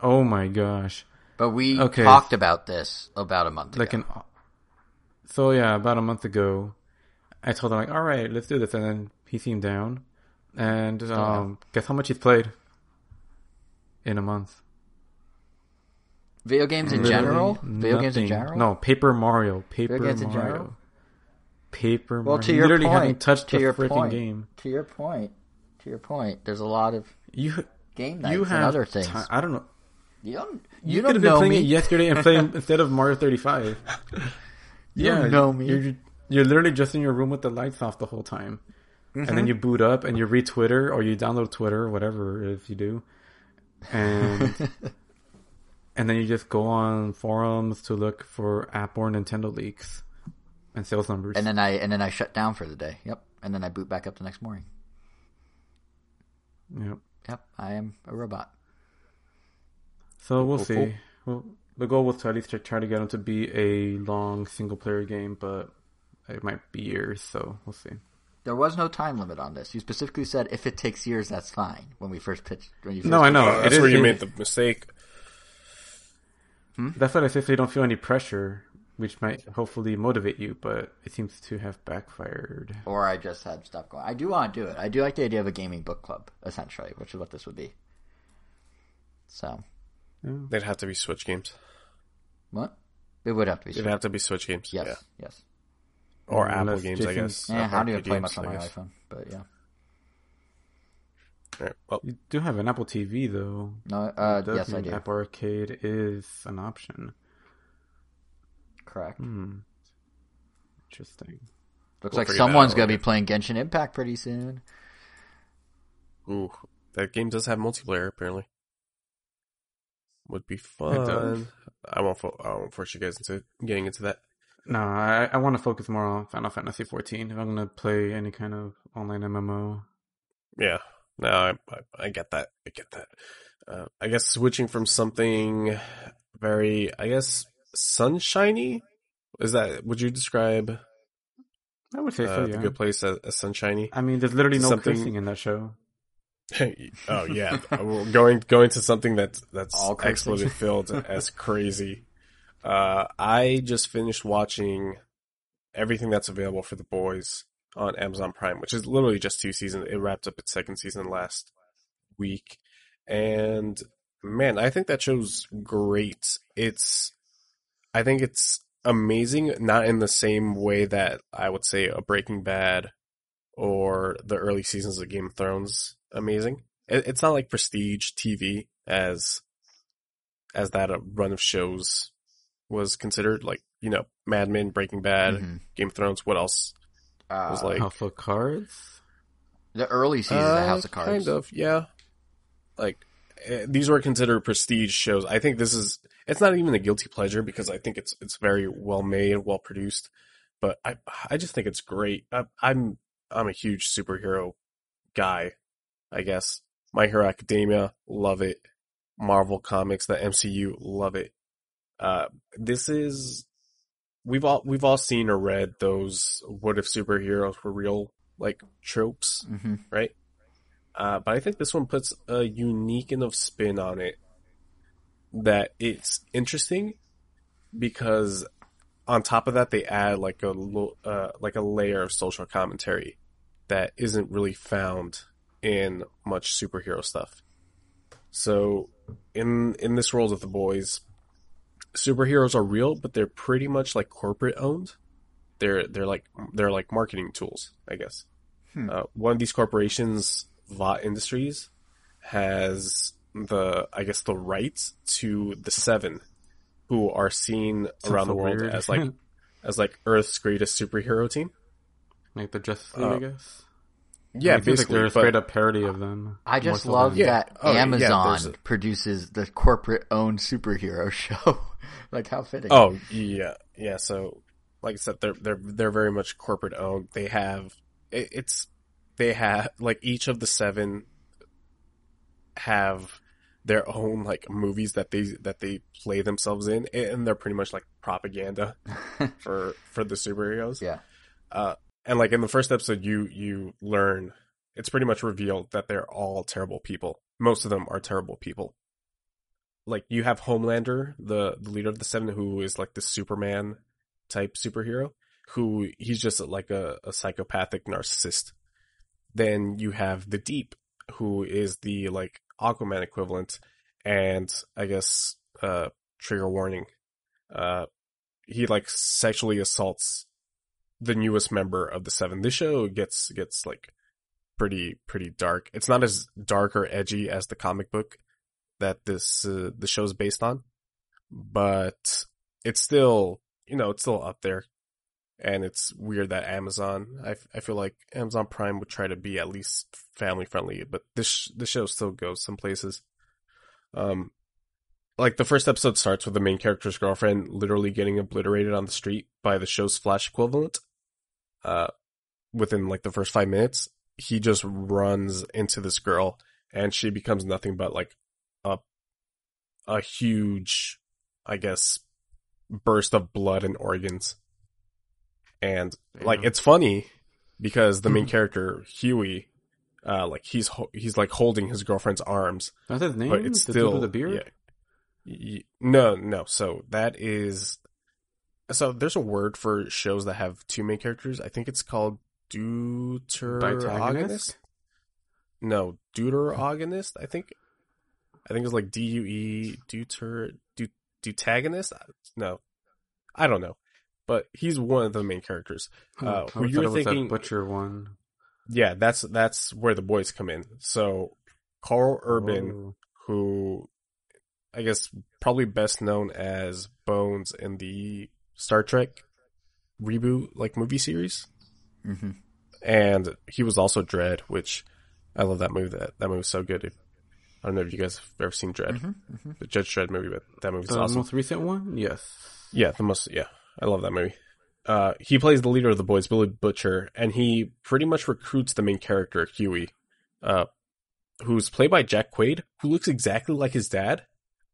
Oh my gosh. but we Okay. talked about this about a month like ago. an so yeah about a month ago i told him like all right let's do this and then he seemed down and um guess how much he's played in a month Video games in Literally general? Video games in general? no paper mario paper mario paper Well, mario to your literally point, haven't touched to the your freaking point, game To your point, to your point, there's a lot of you game nights you and have other things. ti- i don't know You don't. you, You, could don't have been know playing me. it yesterday and playing instead of mario 35 You don't know me. You're, you're literally just in your room with the lights off the whole time. And Mm-hmm. then you boot up and you read Twitter or you download Twitter or whatever if you do. And and then you just go on forums to look for app or Nintendo leaks and sales numbers. and then I and then I shut down for the day. Yep. And then I boot back up the next morning. Yep. Yep. I am a robot. So we'll Cool, see. cool. Well, the goal was to at least try to get them to be a long single player game, but it might be years, so we'll see. There was no time limit on this. You specifically said if it takes years, that's fine. When we first pitched, when you first No, I know. Uh, that's is- where you it- made the mistake. That's what I say so you don't feel any pressure, which might hopefully motivate you, but it seems to have backfired. or I just had stuff going. I do want to do it. I do like the idea of a gaming book club, essentially, which is what this would be. So, They'd have to be Switch games. what? It would have to be. It'd have to be Switch games. Yes, Yeah. yes. Or Unless Apple games, I guess. Yeah, I don't even Arcade play games, much on my iPhone, but yeah. All right. Well, You do have an Apple TV though. No, uh, It does yes, I do. Apple Arcade is an option. Correct. Hmm. Interesting. Looks We'll like someone's gonna be playing Genshin Impact pretty soon. Ooh, that game does have multiplayer apparently. Would be fun. I won't. Fo- I won't force you guys into getting into that. No, I I want to focus more on Final Fantasy 14 if I'm gonna play any kind of online MMO. Yeah, no, I, I, I get that. I get that. Uh, I guess switching from something very, I guess, sunshiny. Is that? Would you describe I would say uh, so. the good place as, as sunshiny? I mean, there's literally no Something- cursing in that show. oh yeah, going going to something that's that's All expletive filled as crazy. Uh, I just finished watching everything that's available for the boys on Amazon Prime, which is literally just two seasons. It wrapped up its second season last week, and man, I think that show's great. It's, I think it's amazing, not in the same way that I would say a Breaking Bad or the early seasons of Game of Thrones amazing. It, it's not like prestige TV as as that a run of shows was considered. Like you know, Mad Men, Breaking Bad, Mhm. Game of Thrones. What else? Uh, was like- House of Cards. the early seasons of Uh, House of Cards. Kind of, yeah. Like eh, these were considered prestige shows. I think this is. It's not even a guilty pleasure because I think it's it's very well made, well produced. But I I just think it's great. I, I'm I'm a huge superhero guy. I guess My Hero Academia, love it. Marvel Comics, the MCU, love it. Uh, this is we've all we've all seen or read those what if superheroes were real like tropes hmm right? Uh, but I think this one puts a unique enough spin on it that it's interesting because on top of that they add like a uh, like a layer of social commentary that isn't really found in much superhero stuff. So in in this world of the boys, superheroes are real, but they're pretty much like corporate owned. They're they're like they're like marketing tools, I guess. Uh, one of these corporations, Vought Industries, has the I guess the rights to the Seven, who are seen Sounds around the world weird. as like as like Earth's greatest superhero team. like the Justice League, Uh, I guess. Yeah, I mean, it seems like basically. they're a but- straight up parody of them. I more just so love than- Yeah. that Oh, yeah, Amazon there's a- produces the corporate owned superhero show. like how fitting. Oh yeah, yeah. So, like I said, they're they're they're very much corporate owned. They have it, it's they have like each of the seven have their own like movies that they that they play themselves in, and they're pretty much like propaganda for for the superheroes. Yeah. Uh, and like in the first episode, you you learn it's pretty much revealed that they're all terrible people. Most of them are terrible people. Like you have Homelander, the the leader of the Seven, who is like the Superman type superhero, who he's just like a, a psychopathic narcissist. Then you have the Deep, who is the like Aquaman equivalent, and I guess uh trigger warning. Uh he like sexually assaults the newest member of the seven. This show gets gets like pretty pretty dark. It's not as dark or edgy as the comic book that this uh, the show's based on, but it's still you know it's still up there. And it's weird that Amazon, I, I feel like Amazon Prime would try to be at least family friendly, but this this show still goes some places. Um, like the first episode starts with the main character's girlfriend literally getting obliterated on the street by the show's Flash equivalent. Uh, within like the first five minutes, he just runs into this girl, and she becomes nothing but like a a huge, I guess, burst of blood and organs. And like it's funny because the main character Hughie, uh, like he's ho- he's like holding his girlfriend's arms, That's his name. but it's the still the beard. yeah. No, no. So that is so there's a word for shows that have two main characters. I think it's called deuteragonist. No, deuteragonist. I think. I think it's like D U E deuter deut- deutagonist. No, I don't know, but he's one of the main characters. Hmm, Uh, you're thinking- butcher one. Yeah, that's that's where the boys come in. So Karl Urban Oh. who I guess probably best known as Bones in the Star Trek reboot like movie series. Mm-hmm. and he was also Dredd, which I love that movie. That that movie was so good. I don't know if you guys have ever seen Dredd, Mm-hmm, the Judge Dredd movie, but that movie's The awesome. most recent one, yes. Yeah, the most. Yeah, I love that movie. Uh, he plays the leader of the boys, Billy Butcher, and he pretty much recruits the main character, Hughie, uh, who's played by Jack Quaid, who looks exactly like his dad.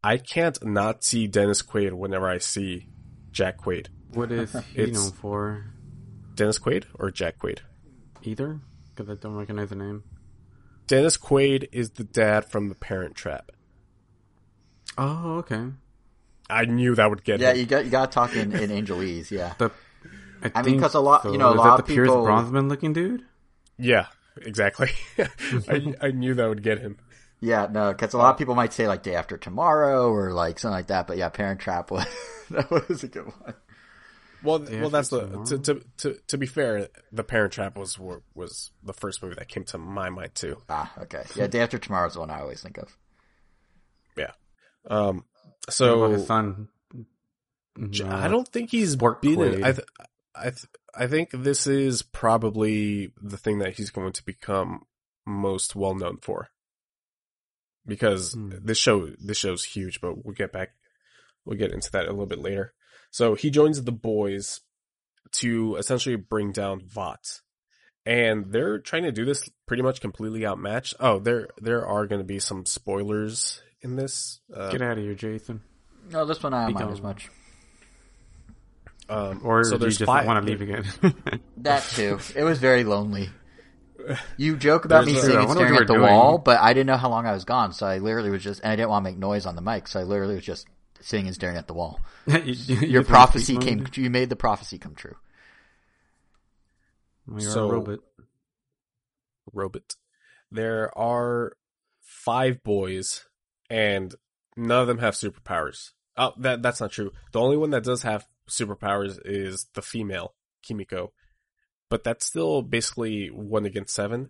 I can't not see Dennis Quaid whenever I see Jack Quaid. What is he It's- known for? Dennis Quaid or Jack Quaid? Either? Because I don't recognize the name. Dennis Quaid is the dad from The Parent Trap. Oh, okay. I knew that would get Yeah, him. you got you got to talk in, in Angelese. Yeah, The, I, I mean, 'cause a lot- you know, a Is lot that of the Pierce people- Brosnan looking dude? Yeah, exactly. I, I knew that would get him. Yeah, no, because a lot of people might say like day after tomorrow or like something like that. But yeah, Parent Trap was that was a good one. Well, Yeah, well, that's the to, to to to be fair, The Parent Trap was was the first movie that came to my mind too. Ah, okay, yeah, day after tomorrow is the one I always think of. Yeah. Um. So about his son. J- Uh, I don't think he's Sport been in. I th- I th- I think this is probably the thing that he's going to become most well known for. Because Hmm. this show this show's huge, but we'll get back we'll get into that a little bit later. So he joins the boys to essentially bring down Vought. And they're trying to do this pretty much completely outmatched. Oh, there there are going to be some spoilers in this. Uh, Get out of here, Jason. No, this one I don't Be mind gone. as much. um, Or so do you there's just five, want to leave again? That too. It was very lonely. You joke about me There's a- sitting I and wonder staring at the doing. wall, but I didn't know how long I was gone, so I literally was just, and I didn't want to make noise on the mic, so I literally was just sitting and staring at the wall. You- you- Your you're prophecy came, mode? you made the prophecy come true. Well, You're So- a robot. robot. There are five boys, and none of them have superpowers. Oh, that that's not true. The only one that does have superpowers is the female Kimiko, but that's still basically one against seven.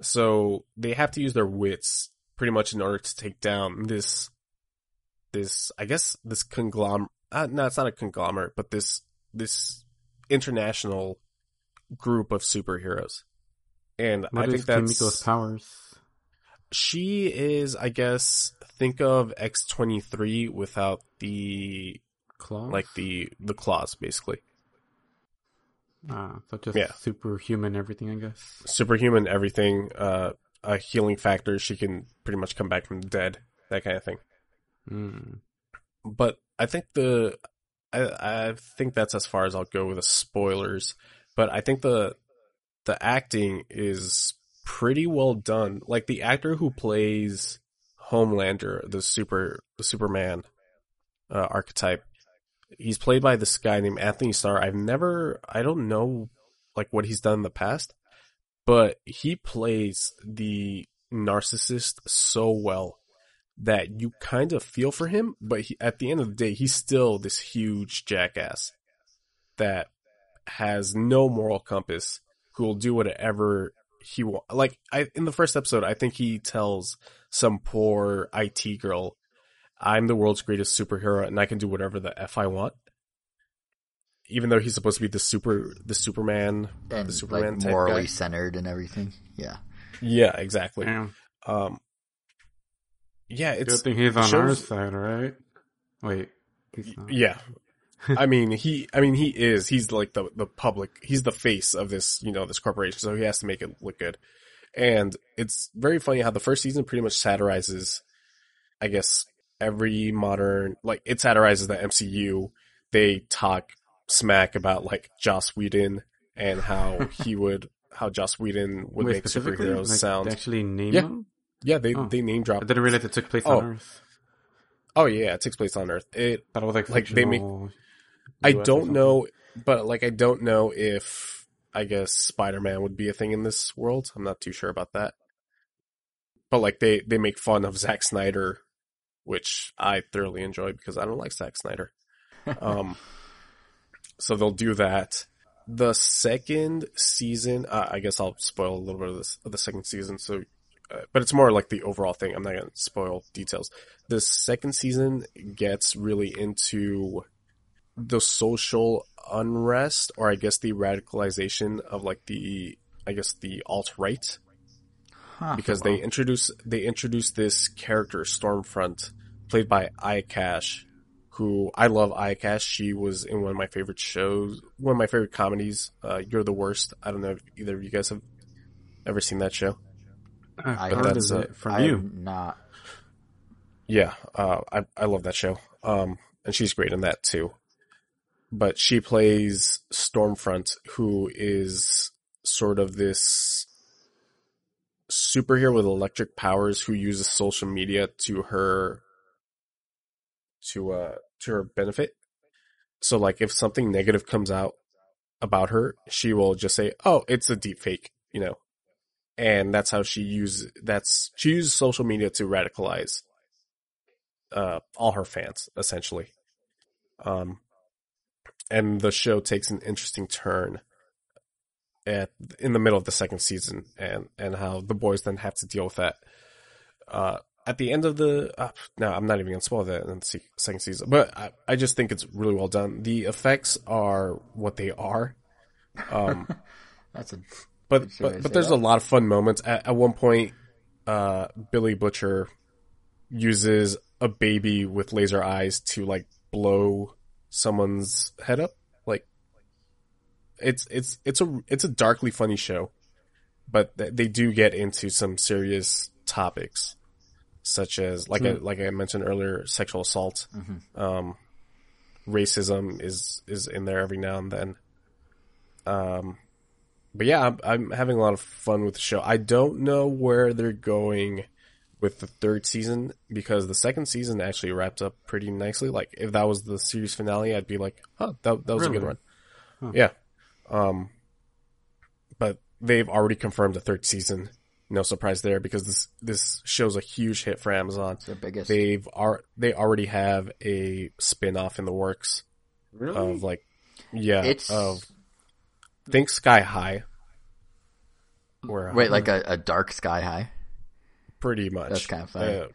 So they have to use their wits pretty much in order to take down this, this I guess this conglomerate. Uh, no, it's not a conglomerate, but this this international group of superheroes. And What I is think that's Kimiko's powers? she is, I guess, think of X twenty three without the Claws? like the the claws, basically. Ah, so just Yeah. superhuman everything, I guess. Superhuman, everything, uh, a healing factor. She can pretty much come back from the dead, that kind of thing. Mm. But I think the, I I think that's as far as I'll go with the spoilers. But I think the the acting is pretty well done. Like the actor who plays Homelander, the super the Superman uh, archetype, he's played by this guy named Anthony Starr. I've never, I don't know, like what he's done in the past, but he plays the narcissist so well that you kind of feel for him. But he, at the end of the day, he's still this huge jackass that has no moral compass who will do whatever he want. Like I, in the first episode, I think he tells some poor IT girl, "I'm the world's greatest superhero, and I can do whatever the f I want." Even though he's supposed to be the super, the Superman, And the Superman like type morally guy. centered and everything. Yeah. Yeah, exactly. Damn. Um, yeah, Good it's thing he's on our side, right? Wait. He's not. Yeah. I mean, he, I mean, he is, he's like the, the public, he's the face of this, you know, this corporation, so he has to make it look good. And it's very funny how the first season pretty much satirizes, I guess, every modern, like, it satirizes the MCU. They talk smack about, like, Joss Whedon and how he would, how Joss Whedon would Wait, make superheroes Like, sound. They actually name Yeah. them? Yeah, they, Oh. they name I drop. didn't realize it took place Oh. on Earth. Oh yeah, it takes place on Earth. It, was like Like, they make- I don't know, but like I don't know if I guess Spider-Man would be a thing in this world. I'm not too sure about that. But like they they make fun of Zack Snyder, which I thoroughly enjoy because I don't like Zack Snyder. Um, so they'll do that. The second season, uh, I guess I'll spoil a little bit of this of the second season. So, uh, but it's more like the overall thing. I'm not gonna spoil details. The second season gets really into the social unrest, or I guess the radicalization of like the, I guess the alt right, Huh. because they introduce they introduced this character Stormfront, played by Aya Cash, who I love. Aya Cash. She was in one of my favorite shows, one of my favorite comedies. Uh, You're the worst. I don't know if either of you guys have ever seen that show. I've I- heard that's, of uh, it from I'm you. not. Yeah, uh, I I love that show. Um, and she's great in that too. But she plays Stormfront, who is sort of this superhero with electric powers who uses social media to her to uh to her benefit. So like if something negative comes out about her, she will just say, "Oh, it's a deep fake," you know. And that's how she uses that's she uses social media to radicalize uh, all her fans essentially. Um, and the show takes an interesting turn at in the middle of the second season, and and how the boys then have to deal with that. Uh, at the end of the uh, no, I'm not even gonna spoil that in the second season, but I, I just think it's really well done. The effects are what they are. Um, That's a but but, but there's that? a lot of fun moments. At, at one point, uh, Billy Butcher uses a baby with laser eyes to like blow someone's head up. It's it's it's a it's a darkly funny show, but th- they do get into some serious topics, such as like I, like I mentioned earlier, sexual assault, um, racism is is in there every now and then. Um, but yeah, I'm, I'm having a lot of fun with the show. I don't know where they're going with the third season because the second season actually wrapped up pretty nicely. Like if that was the series finale, I'd be like, "Oh, that that was a good Really? run." Yeah. Um, but they've already confirmed a third season. No surprise there because this this show's a huge hit for Amazon. their biggest. They've are they already have a spin off in the works Really? of like yeah It's of think Sky High. Where wait, like a, a dark sky high. pretty much That's kind of funny. Uh,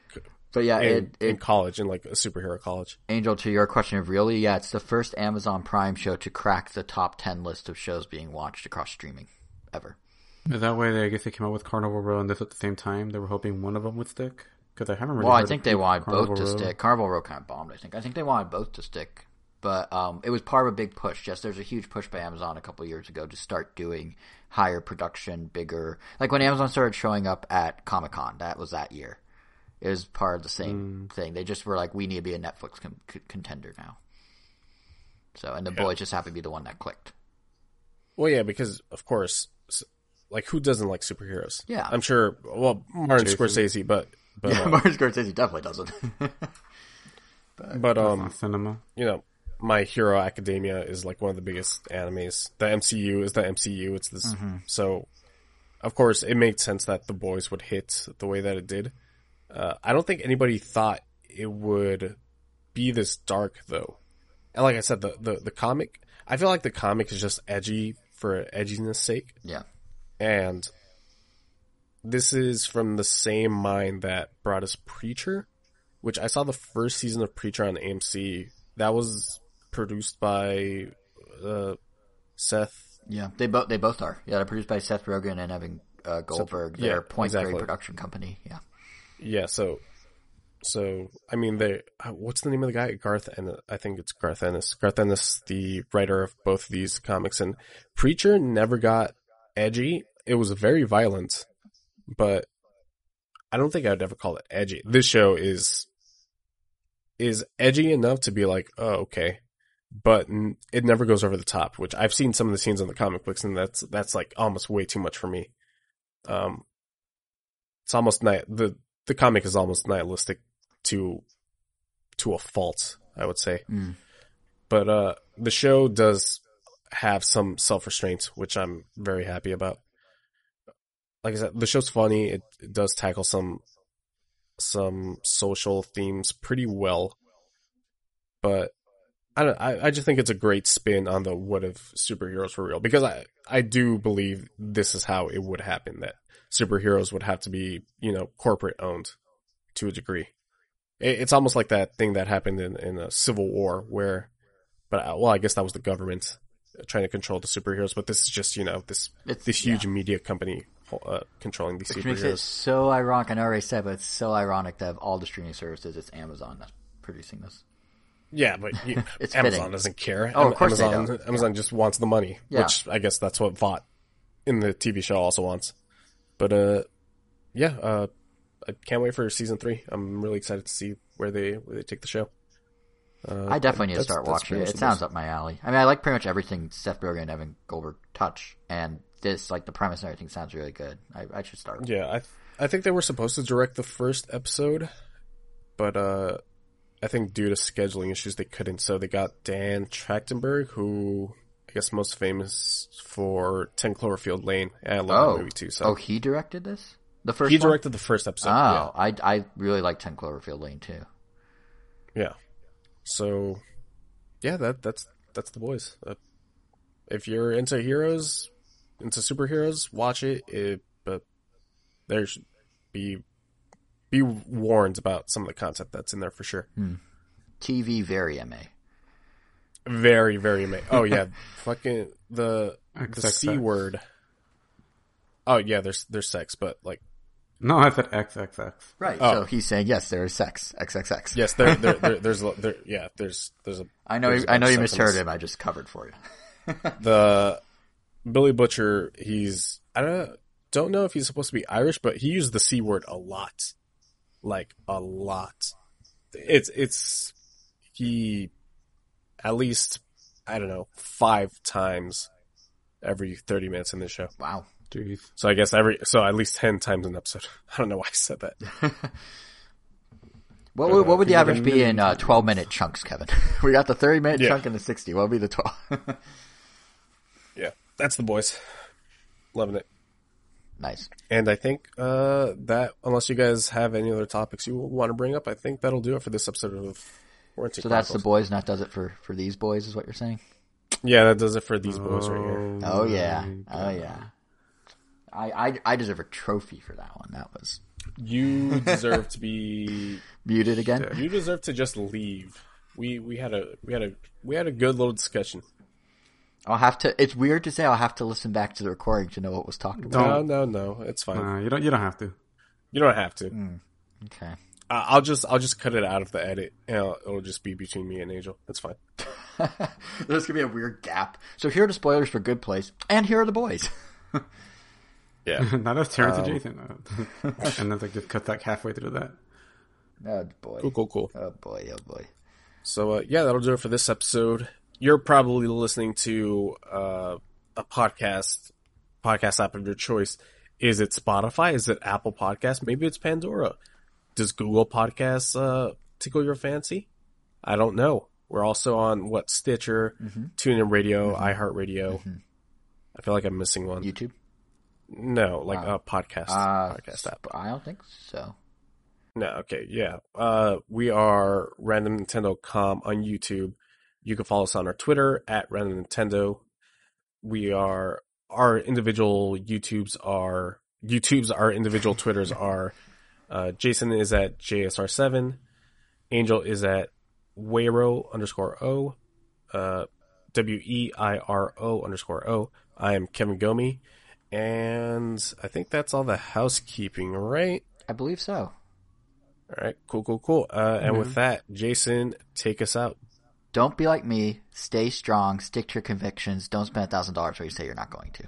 But yeah, in, it, in college in like a superhero college. Angel, to your question of really, yeah, it's the first Amazon Prime show to crack the top ten list of shows being watched across streaming ever. That way, they, I guess they came out with Carnival Row and this at the same time? They were hoping one of them would stick? Because I haven't really Well, I think of they wanted Carnival both to Row. stick. Carnival Row kind of bombed. I think. I think they wanted both to stick, but um, it was part of a big push. Yes, there's a huge push by Amazon a couple years ago to start doing higher production, bigger. Like when Amazon started showing up at Comic Con, that was that year. It was part of the same thing. They just were like, we need to be a Netflix con- c- contender now. So, and the boys just happened to be the one that clicked. Well, yeah, because of course, like who doesn't like superheroes? Yeah. I'm sure. Well, Martin Jason. Scorsese, but but Yeah, uh, Martin Scorsese definitely doesn't. but um, Cinema. you know, My Hero Academia is like one of the biggest animes. The MCU is the MCU. It's this. So, of course, it made sense that the boys would hit the way that it did. Uh, I don't think anybody thought it would be this dark though. And like I said, the, the, the comic, I feel like the comic is just edgy for edginess sake. yeah. And this is from the same mind that brought us Preacher, which I saw the first season of Preacher on AMC. That was produced by uh, Seth. Yeah, they both they both are. Yeah, they're produced by Seth Rogen and Evan uh, Goldberg. yeah, They're Point exactly. Grey production company. Yeah, Yeah, so so I mean, they uh, what's the name of the guy? Garth and I think it's Garth Ennis. Garth Ennis, the writer of both of these comics, and Preacher never got edgy. It was very violent, but I don't think I'd ever call it edgy. This show is is edgy enough to be like, oh, okay, but it never goes over the top. Which I've seen some of the scenes in the comic books, and that's that's like almost way too much for me. Um, it's almost ni- the the comic is almost nihilistic to to a fault, I would say. Mm. But uh, the show does have some self restraint, which I'm very happy about. Like I said, the show's funny. It, it does tackle some some social themes pretty well, but I don't. I, I just think it's a great spin on the what if superheroes were real because I I do believe this is how it would happen that superheroes would have to be you know corporate owned to a degree. It's almost like that thing that happened in in a civil war where but uh, well, I guess that was the government trying to control the superheroes. But this is just you know this It's- this huge media company uh, controlling these Which makes it superheroes. so ironic. I know I already said, but it's so ironic to have all the streaming services. It's Amazon that's producing this. Yeah, but you, It's Amazon fitting. doesn't care. Oh, of course Amazon. Amazon just wants the money, Yeah. which I guess that's what Vought in the TV show also wants. But uh, yeah, uh, I can't wait for season three. I'm really excited to see where they where they take the show. Uh, I definitely need to start watching it. It sounds up my alley. I mean, I like pretty much everything Seth Rogen and Evan Goldberg touch, and this, like the premise and everything, sounds really good. I, I should start. Yeah, I th- I think they were supposed to direct the first episode, but uh, I think due to scheduling issues they couldn't. So they got Dan Trachtenberg, who guess most famous for Ten Cloverfield Lane. And I love Oh, that movie too. So oh, he directed this. The first. he one? directed the first episode. Oh, I I really like Ten Cloverfield Lane too. Yeah, yeah. So yeah, that that's that's the boys. Uh, if you're into heroes, into superheroes, watch it. it but there's be be warned about some of the concept that's in there for sure. TV very ma. Very, very ama- Oh yeah, fucking the the c word. Oh yeah, there's there's sex, but like No, I said XXX. Right. Oh. So he's saying yes, there is sex. XXX. yes, there, there, there there's a- there yeah there's there's a I know. there's a I know you of sex misheard him. I just covered for you. the Billy Butcher, he's I don't don't know if he's supposed to be Irish, but he used the c word a lot, like a lot. It's it's he at least I don't know five times every thirty minutes in this show. Wow. Jeez. So I guess every so at least ten times an episode. I don't know why I said that. What would, what would the average be in uh, twelve minute chunks, Kevin? we got the thirty minute Yeah. chunk and the sixty. What would be the twelve? Yeah, that's the boys. Loving it. nice. And I think uh, that unless you guys have any other topics you want to bring up, I think that'll do it for this episode of Warranty. So that's the boys, and that does it for for these boys, is what you're saying? Yeah, that does it for these boys right here. Oh yeah. Oh yeah. I, I I deserve a trophy for that one. That was You deserve to be. muted again. You deserve to just leave. We we had a we had a we had a good little discussion. I'll have to. It's weird to say I'll have to listen back to the recording to know what was talked about. No, no, no. It's fine. Nah, you don't. You don't have to. You don't have to. Mm, Okay. I I'll just I'll just cut it out of the edit, and it'll, it'll just be between me and Angel. That's fine. There's gonna be a weird gap. So here are the spoilers for Good Place, and here are the boys. Yeah. Not as Terrence Um, and Jason. and then like just cut that halfway through that. Oh boy. cool, cool, cool. Oh boy. Oh boy. So uh, yeah, that'll do it for this episode. You're probably listening to uh, a podcast podcast app of your choice. Is it Spotify? Is it Apple Podcast? Maybe it's Pandora. Does Google Podcasts uh, tickle your fancy? I don't know. We're also on what Stitcher, TuneIn Radio, iHeartRadio. I feel like I'm missing one. YouTube. no, like a podcast Uh, podcast app. I don't think so. No, okay, yeah. Uh, we are Random Nintendo.com on YouTube. You can follow us on our Twitter at Random Nintendo. We are our individual YouTubes are YouTubes. Our individual Twitters are. Uh, Jason is at JSR7. Angel is at Weiro underscore O. Uh, W E I R O underscore O. I am Kevin Gomi. And I think that's all the housekeeping, right? I believe so. All right, cool, cool, cool. Uh, and with that, Jason, take us out. Don't be like me. Stay strong. Stick to your convictions. Don't spend a thousand dollars where you say you're not going to.